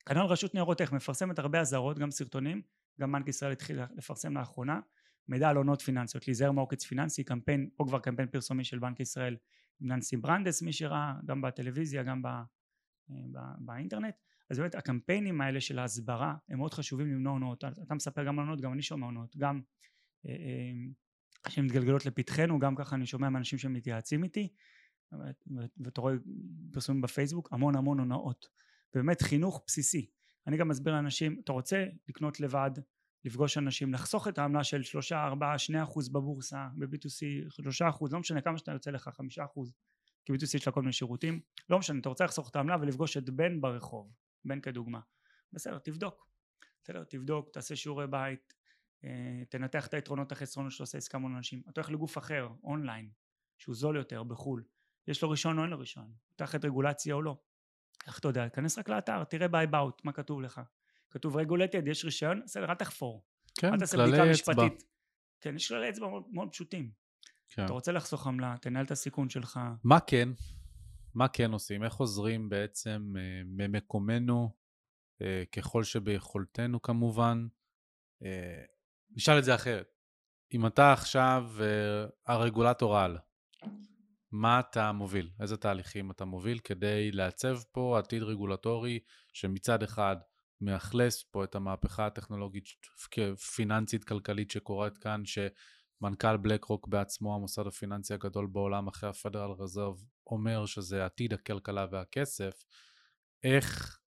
כנ"ל רשות ניירות ערך מפרסמת הרבה אזהרות, גם סרטונים, גם בנק ישראל התחיל לפרסם לאחרונה, מידע על עונות פיננסיות, להיזהר מעוקץ פיננסי, קמפיין, או כבר קמפיין פרסומי של בנק ישראל עם ננסי ברנדס, מי שראה, גם בטלוויזיה, גם ב- ב- באינטרנט, אז באמת הקמפיינים האלה של ההסברה הם מאוד חשובים למנוע הונאות, אתה מספר גם על הונאות, גם אני שומע הונאות, גם אה, אה, שמתגלגלות לפתחנו, גם ככה אני שומע מאנשים שמתייעצים איתי, ואתה רואה פרסומים בפייסבוק, המון המון הונאות, באמת חינוך בסיסי, אני גם מסביר לאנשים, אתה רוצה לקנות לבד, לפגוש אנשים, לחסוך את העמלה של שלושה, ארבעה, שני אחוז בבורסה, ב-B2C, שלושה אחוז, לא משנה כמה שאתה יוצא לך, חמישה אחוז, כי B2C יש לה כל מיני שירותים, לא משנה, אתה רוצה לחסוך את העמלה ולפגוש את בן ברחוב, בן כדוגמה, בסדר, תבדוק, בסדר, תבדוק, תעשה שיעורי בית, אה, תנתח את היתרונות החסרונות שאתה עושה עסקה מול אנשים, אתה הולך לגוף אחר, אונליין, שהוא זול יותר, בחו"ל, יש לו רישיון או אין לו רישיון, תחת רגולציה או לא, איך אתה יודע, תיכנס רק לאתר, תראה ביי באוט, מה כתוב לך, כתוב רגולטד, יש רישיון, בסדר, אל תחפור, כן, אל תעשה בדיקה משפטית, כן, יש כללי אצבע מאוד, מאוד פשוטים, כן. אתה רוצה לחסוך עמלה, תנהל את הסיכון שלך. מה כן? מה כן עושים? איך עוזרים בעצם אה, ממקומנו, אה, ככל שביכולתנו כמובן? אה, נשאל את זה אחרת. אם אתה עכשיו אה, הרגולטור על, מה אתה מוביל? איזה תהליכים אתה מוביל כדי לעצב פה עתיד רגולטורי שמצד אחד מאכלס פה את המהפכה הטכנולוגית פיננסית כלכלית שקורית כאן, שמנכ"ל בלק רוק בעצמו, המוסד הפיננסי הגדול בעולם אחרי הפדרל רזרב, אומר שזה עתיד הכלכלה והכסף, איך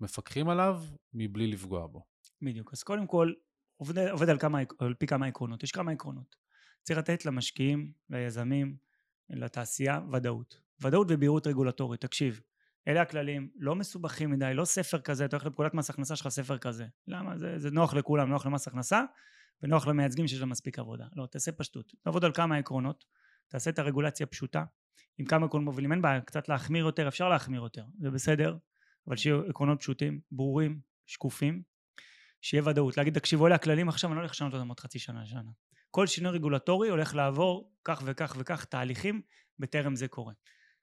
מפקחים עליו מבלי לפגוע בו? בדיוק. אז קודם כל, עובד, עובד על, כמה, על פי כמה עקרונות. יש כמה עקרונות. צריך לתת למשקיעים, ליזמים, לתעשייה, ודאות. ודאות ובהירות רגולטורית. תקשיב, אלה הכללים, לא מסובכים מדי, לא ספר כזה, אתה הולך לפקודת מס הכנסה שלך ספר כזה. למה? זה, זה נוח לכולם, נוח למס הכנסה, ונוח למייצגים שיש להם מספיק עבודה. לא, תעשה פשטות. תעבוד על כמה עקרונות, תעשה את הרגולציה פשוטה, עם כמה עקרונות מובילים, אין בעיה, קצת להחמיר יותר, אפשר להחמיר יותר, זה בסדר, אבל שיהיו עקרונות פשוטים, ברורים, שקופים, שיהיה ודאות, להגיד תקשיבו אלה הכללים עכשיו אני לא הולך לשנות אותם עוד חצי שנה שנה כל שינוי רגולטורי הולך לעבור כך וכך וכך תהליכים בטרם זה קורה.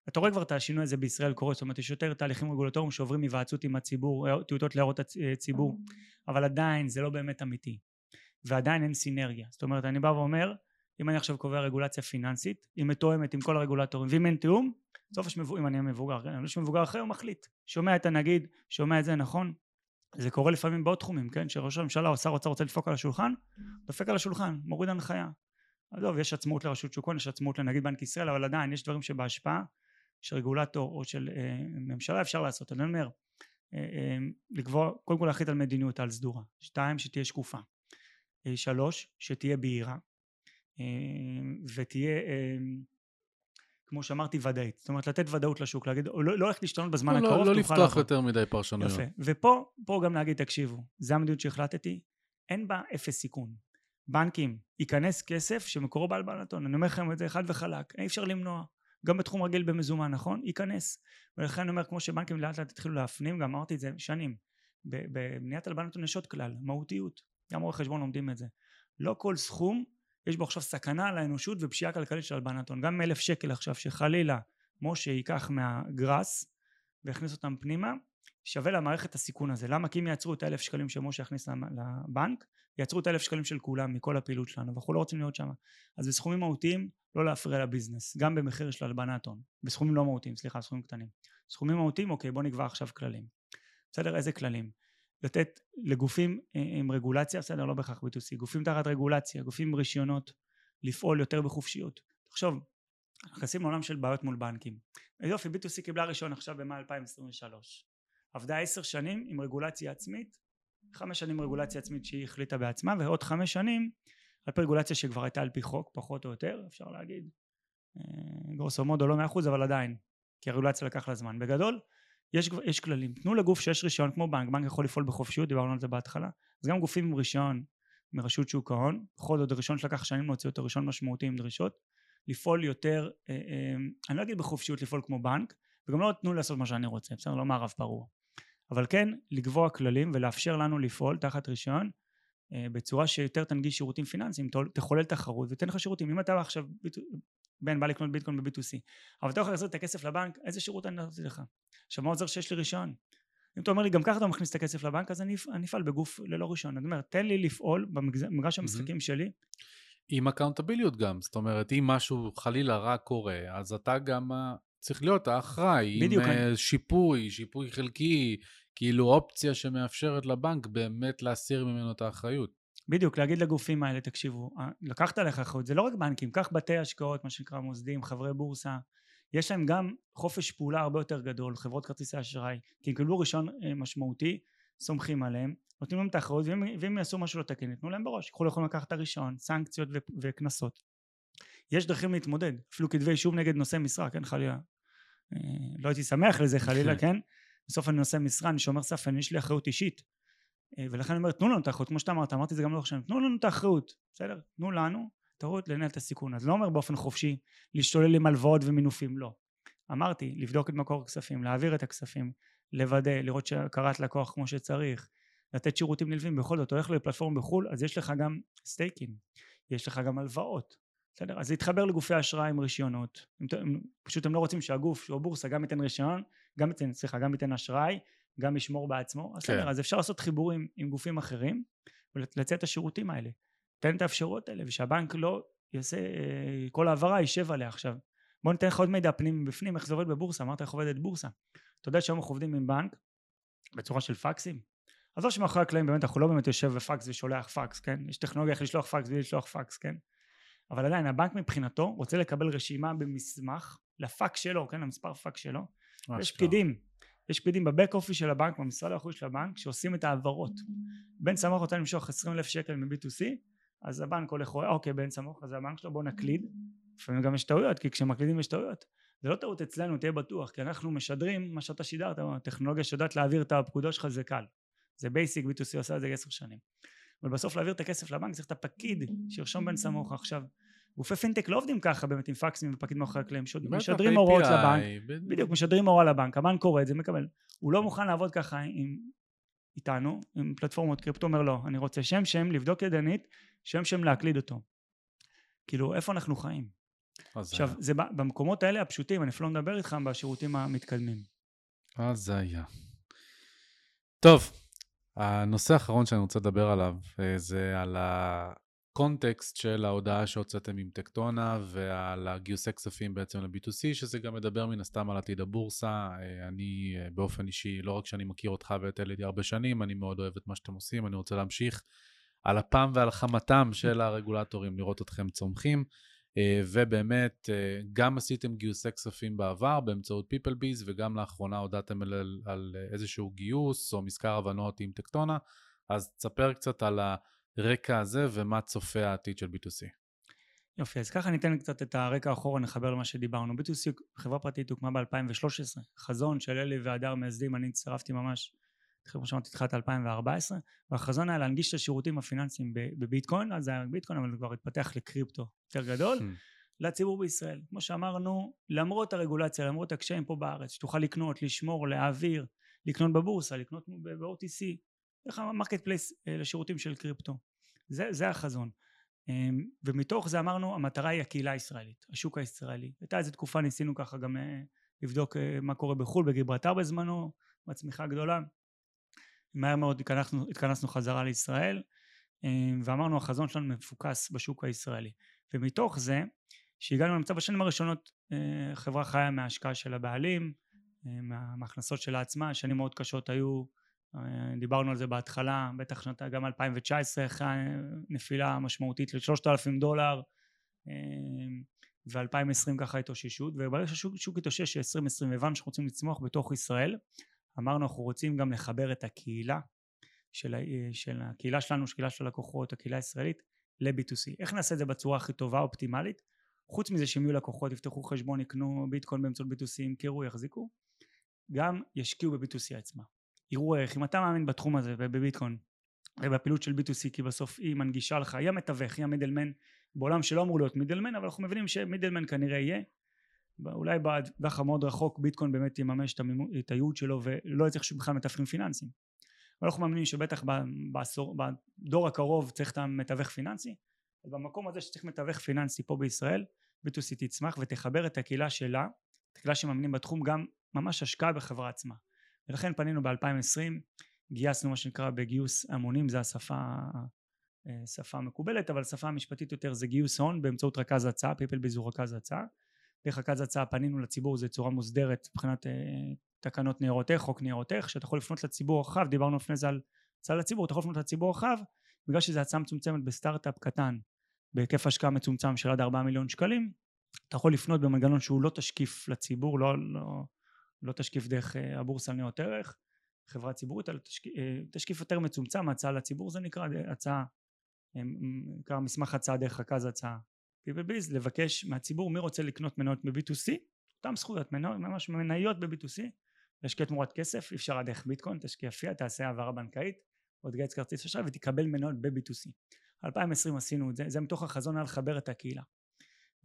אתה רואה כבר את השינוי הזה בישראל קורה זאת אומרת יש יותר תהליכים רגולטוריים שעוברים היוועצות עם הציבור טיוטות להערות הציבור אבל עדיין זה לא באמת אמיתי ועדיין אין סינרגיה. זאת אומרת אני בא ואומר אם אני עכשיו קובע רגולציה פיננסית היא מתואמת עם כל הרגולטורים ואם אין תיאום בסוף יש מבוגר, אם אני מבוגר, יש מבוגר אחר הוא מחליט. שומע את הנגיד שומע את זה נכון זה קורה לפעמים בעוד תחומים, כן? שראש הממשלה או שר אוצר רוצה לדפוק על השולחן, דופק על השולחן, מוריד הנחיה. עזוב, יש עצמאות לרשות שוק ההון, יש עצמאות לנגיד בנק ישראל, אבל עדיין יש דברים שבהשפעה של רגולטור או של אה, ממשלה אפשר לעשות. אני אומר, אה, אה, לקבוע, קודם כל להחליט על מדיניות על סדורה. שתיים, שתהיה שקופה. אה, שלוש, שתהיה בהירה. אה, ותהיה אה, כמו שאמרתי ודאית. זאת אומרת לתת ודאות לשוק להגיד לא, לא הולך להשתנות בזמן לא, הקרוב לא, לא לפתוח לעבוד. יותר מדי פרשנויות. יפה. ופה פה גם להגיד תקשיבו זה המדיניות שהחלטתי אין בה אפס סיכון. בנקים ייכנס כסף שמקורו בהלבנתון אני אומר לכם את זה חד וחלק אי אפשר למנוע. גם בתחום רגיל במזומן נכון? ייכנס. ולכן אני אומר כמו שבנקים לאט לאט התחילו להפנים גם אמרתי את זה שנים בבניית הלבנת הון יש עוד כלל מהותיות. גם רואי חשבון לומדים את זה. לא כל סכום יש בו עכשיו סכנה לאנושות ופשיעה כלכלית של הלבנת הון גם אלף שקל עכשיו שחלילה משה ייקח מהגראס ויכניס אותם פנימה שווה למערכת הסיכון הזה. למה? כי אם יעצרו את האלף שקלים שמשה יכניס לבנק, יעצרו את האלף שקלים של כולם, מכל הפעילות שלנו, ואנחנו לא רוצים להיות שם. אז בסכומים מהותיים, לא להפריע לביזנס, גם במחיר של הלבנת הון. בסכומים לא מהותיים, סליחה, סכומים קטנים. סכומים מהותיים, אוקיי, בוא נקבע עכשיו כללים. בסדר? איזה כללים? לתת לגופים אה, עם רגולציה, בסדר, לא בהכרח B2C, גופים תחת רגולציה, גופים עם רישיונות, לפעול יותר בחופשיות. תחשוב, נכנסים לעולם של בעיות מול בנקים. יופי, B2C קיבלה רישיון עכשיו במאי 2023. עבדה עשר שנים עם רגולציה עצמית, חמש שנים רגולציה עצמית שהיא החליטה בעצמה, ועוד חמש שנים על פי רגולציה שכבר הייתה על פי חוק, פחות או יותר, אפשר להגיד. אה, גרוסו מודו לא מאה אחוז, אבל עדיין, כי הרגולציה לקח לה זמן. בגדול, יש, יש כללים. תנו לגוף שיש רישיון כמו בנק, בנק יכול לפעול בחופשיות, דיברנו על זה בהתחלה, אז גם גופים עם רישיון מרשות שוק ההון, בכל זאת רישיון שלקח שנים להוציא אותו, רישיון משמעותי עם דרישות, לפעול יותר, אה, אה, אני לא אגיד בחופשיות לפעול כמו בנק, וגם לא תנו לעשות מה שאני רוצה, בסדר? לא מערב פרוע. אבל כן לקבוע כללים ולאפשר לנו לפעול תחת רישיון אה, בצורה שיותר תנגיש שירותים פיננסיים, תחולל תחרות ותן לך שירותים. אם אתה עכשיו, בן בא לקנות ביטקוין ב-B2C, אבל אתה יכול להחזיר את הכסף לבנק, איזה שירות אני נתתי לך? עכשיו מה עוזר שיש לי רישיון? אם אתה אומר לי גם ככה אתה מכניס את הכסף לבנק אז אני, אני אפעל בגוף ללא רישיון. אני אומר תן לי לפעול במגרש המשחקים. שלי. עם אקאונטביליות גם, זאת אומרת אם משהו חלילה רע קורה אז אתה גם צריך להיות האחראי, בדיוק. עם אני... שיפוי, שיפוי חלקי, כאילו אופציה שמאפשרת לבנק באמת להסיר ממנו את האחריות. בדיוק, להגיד לגופים האלה, תקשיבו, אה, לקחת עליך אחריות, זה לא רק בנקים, קח בתי השקעות, מה שנקרא מוסדים, חברי בורסה, יש להם גם חופש פעולה הרבה יותר גדול, חברות כרטיסי אשראי, כי הם קיבלו ראשון אה, משמעותי, סומכים עליהם, נותנים להם את האחריות, ואם, ואם יעשו משהו לא תקין, יתנו להם בראש, יכולו יכולים לקחת את הראשון, סנקציות וקנסות. יש דרכים להתמודד, אפילו כתבי אישום נגד נושא משרה, כן חלילה, אה, לא הייתי שמח לזה חלילה, כן? בסוף אני נושא משרה, אני שומר סף, יש לי אחריות אישית. אה, ולכן אני אומר, תנו לנו את האחריות, כמו שאתה אמרת, אמרתי את זה גם לאורך שנים, תנו לנו את האחריות, בסדר? תנו לנו את האחריות לנהל את הסיכון. אז לא אומר באופן חופשי להשתולל עם הלוואות ומינופים, לא. אמרתי, לבדוק את מקור הכספים, להעביר את הכספים, לוודא, לראות שקראת לקוח כמו שצריך, לתת שירותים נלווים, בכל זאת, הולך לפלטפורמה בחו"ל, אז יש לך גם סטייקים, יש לך גם הלוואות, בסדר? אז להתחבר לגופי אשראי עם רישיונות, פשוט הם לא רוצים שהגוף או בורסה גם ייתן רישיון, גם ייתן, סליחה, גם ייתן אשראי, גם ישמור בעצמו, אז כן. אז אפשר לעשות חיבורים עם גופים אחרים ולצאת את השירותים האלה. תן את האפשרויות האלה ושהבנק לא יעשה, אה, כל העברה יישב עליה עכשיו. בוא ניתן לך עוד מידע פנים בפנים, איך זה עובד בבורסה, אמרת איך עובדת בורסה. אתה יודע שהיום אנחנו עובדים עם בנק בצורה של פקסים? לא שמאחורי הקלעים באמת אנחנו לא באמת יושב בפקס ושולח פקס, כן? יש טכנולוגיה איך לשלוח פקס בלי לשלוח פקס, כן? אבל עדיין הבנק מבחינתו רוצה לקבל רשימה במסמך לפקס שלו, כן? למספר פקס שלו. יש פקידים, יש פקידים בבק אופיס של הבנק, במשרד החוץ של הבנק, שעושים את ההעברות. בן סמוך רוצה למשוך 20 אלף שקל מ-B2C, אז הבנק הולך רואה, אוקיי, בן סמוך, אז הבנק שלו בוא נקליד. לפעמים גם יש טעויות, כי כשמקלידים יש טעויות. זה לא טעות אצלנו, תהיה בטוח, כי אנחנו משדרים מה שאתה שידרת, הטכנולוגיה שיודעת להעביר את הפקודות שלך זה קל. זה basic, B2C עושה את זה עשר שנים. אבל בסוף להעביר את הכסף לבנק צריך את הפקיד שירשום בן סמוך עכשיו. גופי פינטק לא עובדים ככה באמת עם פקסים ופקיד מאחורי הקלעים, משדרים הוראות לבנק, בדיוק, משדרים הוראה לבנק, הבנק קורא את זה, מקבל. הוא לא מוכן לעבוד ככה עם, איתנו, עם פלטפורמות קריפטו, אומר לא, אני רוצה שם שם, לבדוק ידנית, שם שם להקליד אותו. כאילו, איפה אנחנו חיים? עכשיו, זה במקומות האלה הפשוטים, אני אפילו לא מדבר איתך בשירותים המתקדמים. היה. טוב, הנושא האחרון שאני רוצה לדבר עליו אה, זה על הקונטקסט של ההודעה שהוצאתם עם טקטונה ועל הגיוסי כספים בעצם ל-B2C, שזה גם מדבר מן הסתם על עתיד הבורסה. אה, אני אה, באופן אישי, לא רק שאני מכיר אותך ואת אלידי הרבה שנים, אני מאוד אוהב את מה שאתם עושים, אני רוצה להמשיך על אפם ועל חמתם של הרגולטורים, לראות אתכם צומחים. אה, ובאמת, גם עשיתם גיוסי כספים בעבר באמצעות PeopleBees, וגם לאחרונה הודעתם על, על איזשהו גיוס או מזכר הבנות עם טקטונה, אז תספר קצת על ה... הרקע הזה ומה צופה העתיד של B2C. יופי, אז ככה ניתן קצת את הרקע האחורה, נחבר למה שדיברנו. B2C, חברה פרטית הוקמה ב-2013, חזון של אלי והדר מייסדים, אני הצטרפתי ממש, כמו שאמרתי, תחילת 2014, והחזון היה להנגיש את השירותים הפיננסיים בביטקוין, אז זה היה ביטקוין, אבל כבר התפתח לקריפטו יותר גדול, אהמ. לציבור בישראל. כמו שאמרנו, למרות הרגולציה, למרות הקשיים פה בארץ, שתוכל לקנות, לשמור, להעביר, לקנות בבורסה, לקנות ב-OTC, דרך ה-marketplace אה, לשירותים של קריפטו. זה, זה החזון. אמ, ומתוך זה אמרנו המטרה היא הקהילה הישראלית, השוק הישראלי. הייתה איזו תקופה ניסינו ככה גם אה, לבדוק אה, מה קורה בחו"ל, בגיברטר בזמנו, בצמיחה הגדולה. מהר מאוד התכנסנו, התכנסנו חזרה לישראל ואמרנו החזון שלנו מפוקס בשוק הישראלי ומתוך זה שהגענו למצב בשנים הראשונות חברה חיה מההשקעה של הבעלים מההכנסות שלה עצמה שנים מאוד קשות היו דיברנו על זה בהתחלה בטח שנת גם 2019 אחרי נפילה משמעותית לשלושת אלפים דולר ו-2020 ככה התאוששות וברגע שהשוק התאושש 2020 הבנו שאנחנו רוצים לצמוח בתוך ישראל אמרנו אנחנו רוצים גם לחבר את הקהילה של, של הקהילה שלנו, של קהילה של הלקוחות, הקהילה הישראלית ל-B2C. איך נעשה את זה בצורה הכי טובה, אופטימלית? חוץ מזה שהם יהיו לקוחות, יפתחו חשבון, יקנו ביטקוין באמצעות B2C, ימכרו, יחזיקו, גם ישקיעו ב-B2C עצמה. יראו ערך, אם אתה מאמין בתחום הזה ובביטקוין ובפעילות של B2C כי בסוף היא מנגישה לך, היא המתווך, היא המידלמן בעולם שלא אמור להיות מידלמן אבל אנחנו מבינים שמידלמן כנראה יהיה. אולי בטווח המאוד רחוק ביטקוין באמת יממש את הייעוד שלו ולא יצטרך בכלל מתווכים פיננסיים. אבל אנחנו מאמינים שבטח בעשור, בדור הקרוב צריך את המתווך פיננסי ובמקום הזה שצריך מתווך פיננסי פה בישראל B2C תצמח ותחבר את הקהילה שלה את הקהילה שמאמינים בתחום גם ממש השקעה בחברה עצמה ולכן פנינו ב-2020 גייסנו מה שנקרא בגיוס המונים זה השפה אה, שפה מקובלת אבל שפה משפטית יותר זה גיוס הון באמצעות רכז הצעה people ביזור רכז הצעה. דרך רכז הצעה פנינו לציבור זה צורה מוסדרת מבחינת אה, תקנות ניירות ערך חוק ניירות ערך שאתה יכול לפנות לציבור רחב דיברנו לפני זה על הצעה לציבור אתה יכול לפנות לציבור רחב בגלל שזו הצעה מצומצמת בסטארט-אפ קטן בהיקף השקעה מצומצם של עד 4 מיליון שקלים אתה יכול לפנות במנגנון שהוא לא תשקיף לציבור לא, לא, לא תשקיף דרך אה, הבורסה על ניירות ערך חברה ציבורית אלא תשקיף, תשקיף יותר מצומצם הצעה לציבור זה נקרא הצעה נקרא מסמך הצעה דרך רכז הצעה. פיפלביז לבקש מהציבור מי רוצה לקנות מניות ב-B2C אותם זכויות מניות, ממש מניות ב-B2C להשקיע תמורת כסף אי אפשר דרך ביטקוין תשקיע פיה תעשה העברה בנקאית או תגייס כרטיס אשראי ותקבל מניות ב-B2C 2020 עשינו את זה זה מתוך החזון היה לחבר את הקהילה.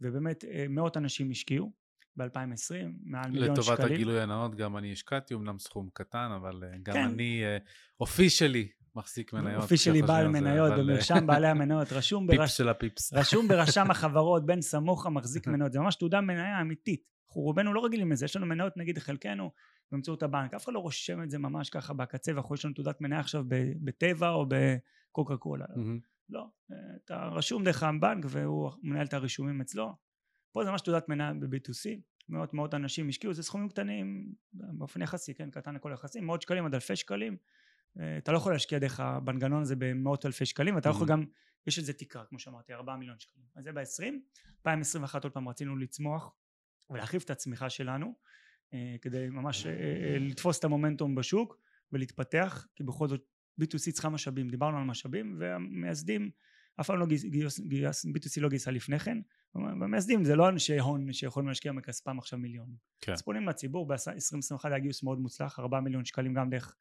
ובאמת אה, מאות אנשים השקיעו ב-2020 מעל מיליון לטובת שקלים. לטובת הגילוי הנאות גם אני השקעתי אמנם סכום קטן אבל אה, גם כן. אני אופישלי מחזיק מניות. אופישלי בעל מניות במרשם בעלי המניות, רשום, פיפס ברש... של הפיפס. רשום ברשם החברות בן סמוך המחזיק מניות, זה ממש תעודה מניה אמיתית. אנחנו רובנו לא רגילים לזה, יש לנו מניות נגיד חלקנו באמצעות הבנק, אף אחד לא רושם את זה ממש ככה בקצה, ואנחנו יש לנו תעודת מניה עכשיו בטבע או בקוקה קולה. לא, אתה רשום דרך הבנק והוא מנהל את הרישומים אצלו. פה זה ממש תעודת מניה ב-B2C, מאות מאות אנשים השקיעו, זה סכומים קטנים באופן יחסי, כן, קטן לכל יחסים, מאות שקלים עד אלפי שקלים. אה, אתה לא יכול להשקיע דרך המנגנון הזה במאות אלפי שקלים ואתה לא יכול גם יש איזה תקרה כמו שאמרתי 4 מיליון שקלים. אז זה ב-20 2021 עוד פעם רצינו לצמוח ולהרחיב את הצמיחה שלנו אה, כדי ממש אה, לתפוס את המומנטום בשוק ולהתפתח כי בכל זאת B2C צריכה משאבים דיברנו על משאבים והמייסדים אף פעם לא גייס, גייס B2C לא גייסה לפני כן והמייסדים זה לא אנשי הון שיכולים להשקיע מכספם עכשיו מיליון כן. אז פונים לציבור ב-2021 היה גיוס מאוד מוצלח 4 מיליון שקלים גם דרך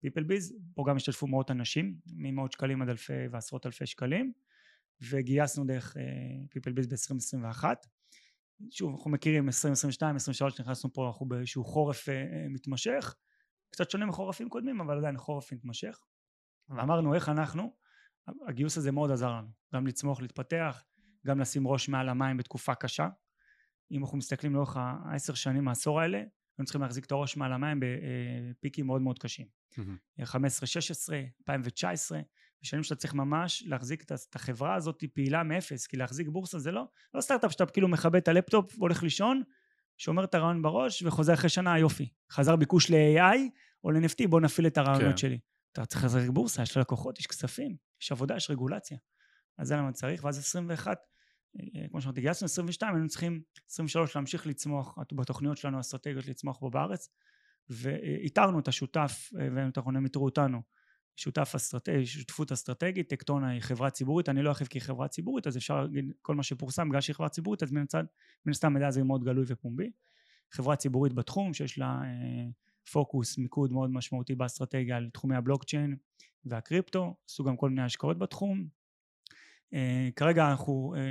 פיפל ביז, פה גם השתתפו מאות אנשים, ממאות שקלים עד אלפי ועשרות אלפי שקלים, וגייסנו דרך פיפל ביז ב-2021. שוב, אנחנו מכירים 2022, 2023 נכנסנו פה, אנחנו באיזשהו חורף uh, מתמשך, קצת שונה מחורפים קודמים, אבל עדיין חורף מתמשך. ואמרנו איך אנחנו, הגיוס הזה מאוד עזר לנו, גם לצמוח, להתפתח, גם לשים ראש מעל המים בתקופה קשה. אם אנחנו מסתכלים לאורך העשר שנים, העשור האלה, היינו צריכים להחזיק את הראש מעל המים בפיקים מאוד מאוד קשים. 15, 16, 2019, בשנים שאתה צריך ממש להחזיק את החברה הזאת פעילה מאפס, כי להחזיק בורסה זה לא, לא סטארט-אפ שאתה כאילו מכבה את הלפטופ והולך לישון, שומר את הרעיון בראש וחוזר אחרי שנה יופי. חזר ביקוש ל-AI או ל-NFT בוא נפעיל את הרעיונות כן. שלי. אתה צריך להחזיק בורסה, יש לקוחות, יש כספים, יש עבודה, יש רגולציה. אז זה למה צריך, ואז 21 אה, כמו שאמרתי, גייסנו 22, היינו צריכים 23 להמשיך לצמוח בתוכניות שלנו האסטרטגיות לצמוח פה בארץ, ואיתרנו את השותף, אה, ואתם יתרו אותנו, שותף אסטרטגי, שותפות אסטרטגית, טקטונה היא חברה ציבורית, אני לא ארחיב כי היא חברה ציבורית, אז אפשר להגיד כל מה שפורסם, בגלל שהיא חברה ציבורית, אז מן הסתם המידע הזה מאוד גלוי ופומבי. חברה ציבורית בתחום, שיש לה אה, פוקוס, מיקוד מאוד משמעותי באסטרטגיה על תחומי הבלוקצ'יין והקריפטו, עשו גם כל מיני השקעות בתחום, אה, כרגע אנחנו אה,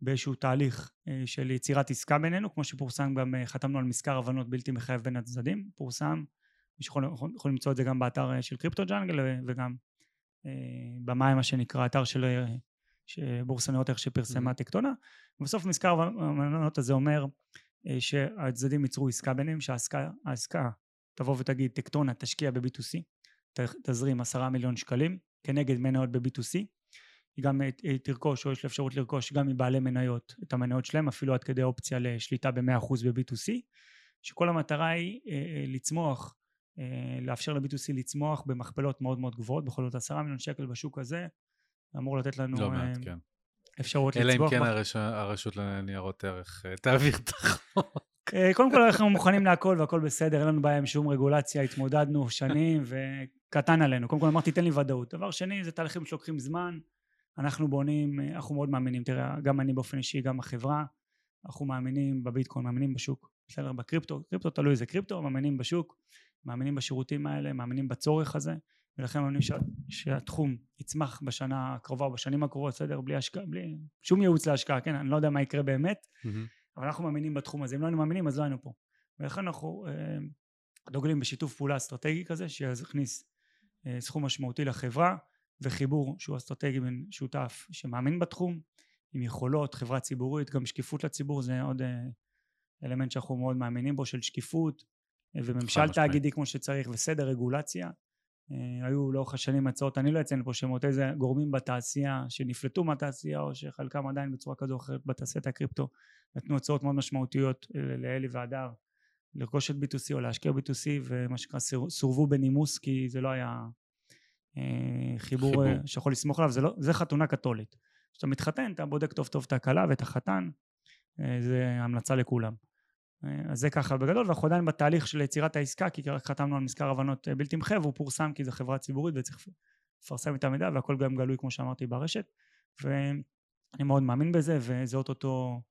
באיזשהו תהליך אה, של יצירת עסקה בינינו, כמו שפורסם גם חתמנו על מזכר הבנות בלתי מחייב בין הצדדים, פורסם, מי שיכול יכול למצוא את זה גם באתר של קריפטו ג'אנגל וגם במים מה שנקרא, אתר של בורסה ניירות איך שפרסמה. טקטונה, ובסוף מזכר הבנות הזה אומר שהצדדים ייצרו עסקה ביניהם, שהעסקה תבוא ותגיד, טקטונה תשקיע ב-B2C, תזרים עשרה מיליון שקלים כנגד מניות ב-B2C, היא גם היא תרכוש או יש לה אפשרות לרכוש גם מבעלי מניות את המניות שלהם אפילו עד כדי אופציה לשליטה ב-100% ב-B2C שכל המטרה היא אה, אה, לצמוח אה, לאפשר ל-B2C לצמוח במכפלות מאוד מאוד גבוהות בכל זאת עשרה מיליון שקל בשוק הזה אמור לתת לנו לא מעט, כן. אפשרות אלא לצמוח. אלא אם כן הרש... הרשות לניירות ערך תעביר את החוק. קודם כל אנחנו מוכנים להכל והכל בסדר, אין לנו בעיה עם שום רגולציה, התמודדנו שנים וקטן עלינו. קודם כל אמרתי תן לי ודאות. דבר שני זה תהליכים שלוקחים זמן, אנחנו בונים, אנחנו מאוד מאמינים, תראה, גם אני באופן אישי, גם החברה, אנחנו מאמינים בביטקוין, מאמינים בשוק, בסדר? בקריפטו, קריפטו תלוי איזה קריפטו, מאמינים בשוק, מאמינים בשירותים האלה, מאמינים בצורך הזה, ולכן מאמינים שה, שהתחום יצמח בשנה הקרובה או בשנים הקרובות, בסדר? בלי השקעה, בלי שום ייעוץ להשקעה, כן? אני לא יודע מה יקרה באמת, mm-hmm. אבל אנחנו מאמינים בתחום הזה, אם לא היינו מאמינים אז לא היינו פה. ולכן אנחנו אה, דוגלים בשיתוף פעולה אסטרטגי כזה, שיכניס אה, סכום משמעותי לחברה, וחיבור שהוא אסטרטגי בין שותף שמאמין בתחום עם יכולות, חברה ציבורית, גם שקיפות לציבור זה עוד אה, אלמנט שאנחנו מאוד מאמינים בו של שקיפות אה, וממשל תאגידי כמו שצריך וסדר רגולציה היו לאורך השנים הצעות, אני לא אציין פה שמות, איזה גורמים בתעשייה שנפלטו מהתעשייה או שחלקם עדיין בצורה כזו או אחרת בתעשיית הקריפטו נתנו הצעות מאוד משמעותיות לאלי והדר לרכוש את B2C או להשקיע B2C ומה שנקרא סורבו בנימוס כי זה לא היה אה, חיבור, חיבור. אה, שיכול לסמוך עליו, זה, לא, זה חתונה קתולית. כשאתה מתחתן אתה בודק טוב טוב את הכלה ואת החתן, אה, זה המלצה לכולם. אז זה ככה בגדול, ואנחנו עדיין בתהליך של יצירת העסקה, כי רק חתמנו על מזכר הבנות בלתי מחייב, והוא פורסם כי זו חברה ציבורית וצריך לפרסם את המידע, והכל גם גלוי כמו שאמרתי ברשת, ואני מאוד מאמין בזה, וזה אוטוטו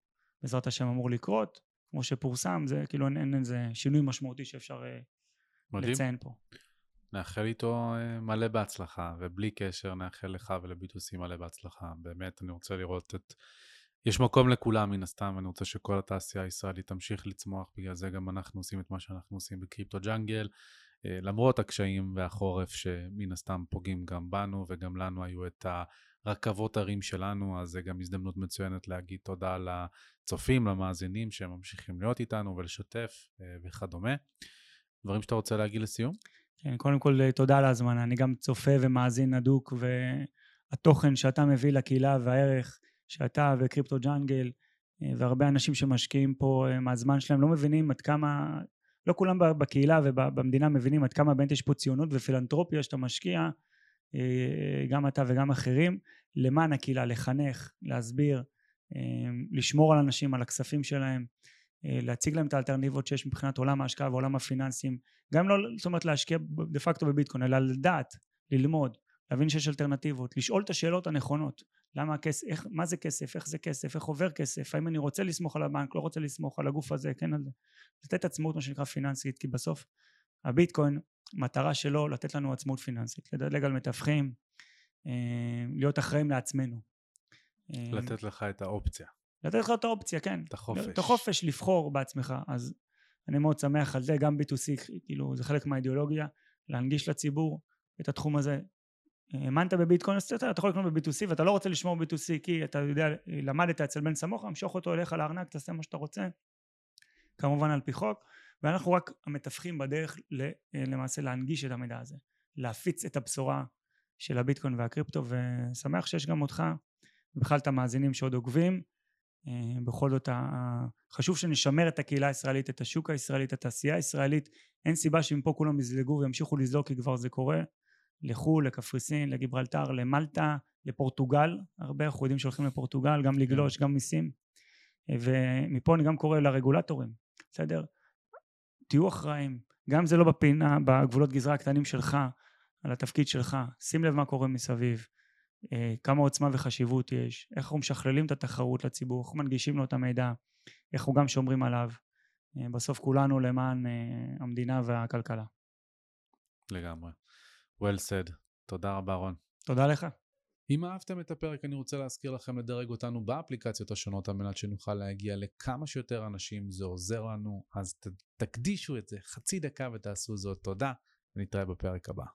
בעזרת השם אמור לקרות, כמו שפורסם, זה כאילו אין, אין איזה שינוי משמעותי שאפשר מדהים. לציין פה. נאחל איתו אה, מלא בהצלחה, ובלי קשר נאחל לך ולביטוסי מלא בהצלחה. באמת, אני רוצה לראות את... יש מקום לכולם מן הסתם, אני רוצה שכל התעשייה הישראלית תמשיך לצמוח, בגלל זה גם אנחנו עושים את מה שאנחנו עושים בקריפטו ג'אנגל, אה, למרות הקשיים והחורף שמן הסתם פוגעים גם בנו וגם לנו היו את הרכבות הרים שלנו, אז זה גם הזדמנות מצוינת להגיד תודה לצופים, למאזינים שממשיכים להיות איתנו ולשתף אה, וכדומה. דברים שאתה רוצה להגיד לסיום? כן, קודם כל אה, תודה על ההזמנה, אני גם צופה ומאזין הדוק, והתוכן שאתה מביא לקהילה והערך שאתה וקריפטו ג'אנגל אה, והרבה אנשים שמשקיעים פה אה, מהזמן שלהם לא מבינים עד כמה, לא כולם בקהילה ובמדינה מבינים עד כמה באמת יש פה ציונות ופילנטרופיה שאתה משקיע, גם אתה וגם אחרים, למען הקהילה, לחנך, להסביר, לשמור על אנשים, על הכספים שלהם, להציג להם את האלטרנטיבות שיש מבחינת עולם ההשקעה ועולם הפיננסים גם לא זאת אומרת להשקיע דה פקטו בביטקוין אלא לדעת, ללמוד, להבין שיש אלטרנטיבות, לשאול את השאלות הנכונות למה הכסף, איך, מה זה כסף, איך זה כסף, איך עובר כסף, האם אני רוצה לסמוך על הבנק, לא רוצה לסמוך על הגוף הזה, כן על זה, לתת עצמאות מה שנקרא פיננסית כי בסוף הביטקוין מטרה שלו לתת לנו עצמאות פיננסית, לדלג על מתווכים, אה, להיות אחראים לעצמנו. אה, לתת לך את האופציה. לתת לך את האופציה, כן. את החופש. את החופש לבחור בעצמך. אז אני מאוד שמח על זה, גם B2C, כאילו זה חלק מהאידיאולוגיה, להנגיש לציבור את התחום הזה. האמנת בביטקוין, אז אתה יכול לקנות ב-B2C ואתה לא רוצה לשמור ב-B2C כי אתה יודע, למדת אצל בן סמוך, המשוך אותו אליך לארנק, תעשה מה שאתה רוצה, כמובן על פי חוק, ואנחנו רק המתווכים בדרך למעשה להנגיש את המידע הזה, להפיץ את הבשורה של הביטקוין והקריפטו, ושמח שיש גם אותך, ובכלל את המאזינים שעוד עוקבים. אה, בכל זאת חשוב שנשמר את הקהילה הישראלית, את השוק הישראלי, את התעשייה הישראלית, אין סיבה שמפה כולם יזלגו וימשיכו לזלוג כי כבר זה קורה, לחו"ל, לקפריסין, לגיברלטר, למלטה, לפורטוגל, הרבה אנחנו יודעים שהולכים לפורטוגל, גם לגלוש, כן. גם מיסים, ומפה אני גם קורא לרגולטורים, בסדר? תהיו אחראים, גם אם זה לא בפינה, בגבולות גזרה הקטנים שלך, על התפקיד שלך, שים לב מה קורה מסביב, אה, כמה עוצמה וחשיבות יש, איך אנחנו משכללים את התחרות לציבור, איך מנגישים לו את המידע, איך אנחנו גם שומרים עליו. אה, בסוף כולנו למען אה, המדינה והכלכלה. לגמרי. Well said. תודה רבה רון. תודה לך. אם אהבתם את הפרק אני רוצה להזכיר לכם לדרג אותנו באפליקציות השונות על מנת שנוכל להגיע לכמה שיותר אנשים, זה עוזר לנו, אז תקדישו את זה חצי דקה ותעשו זאת. תודה, ונתראה בפרק הבא.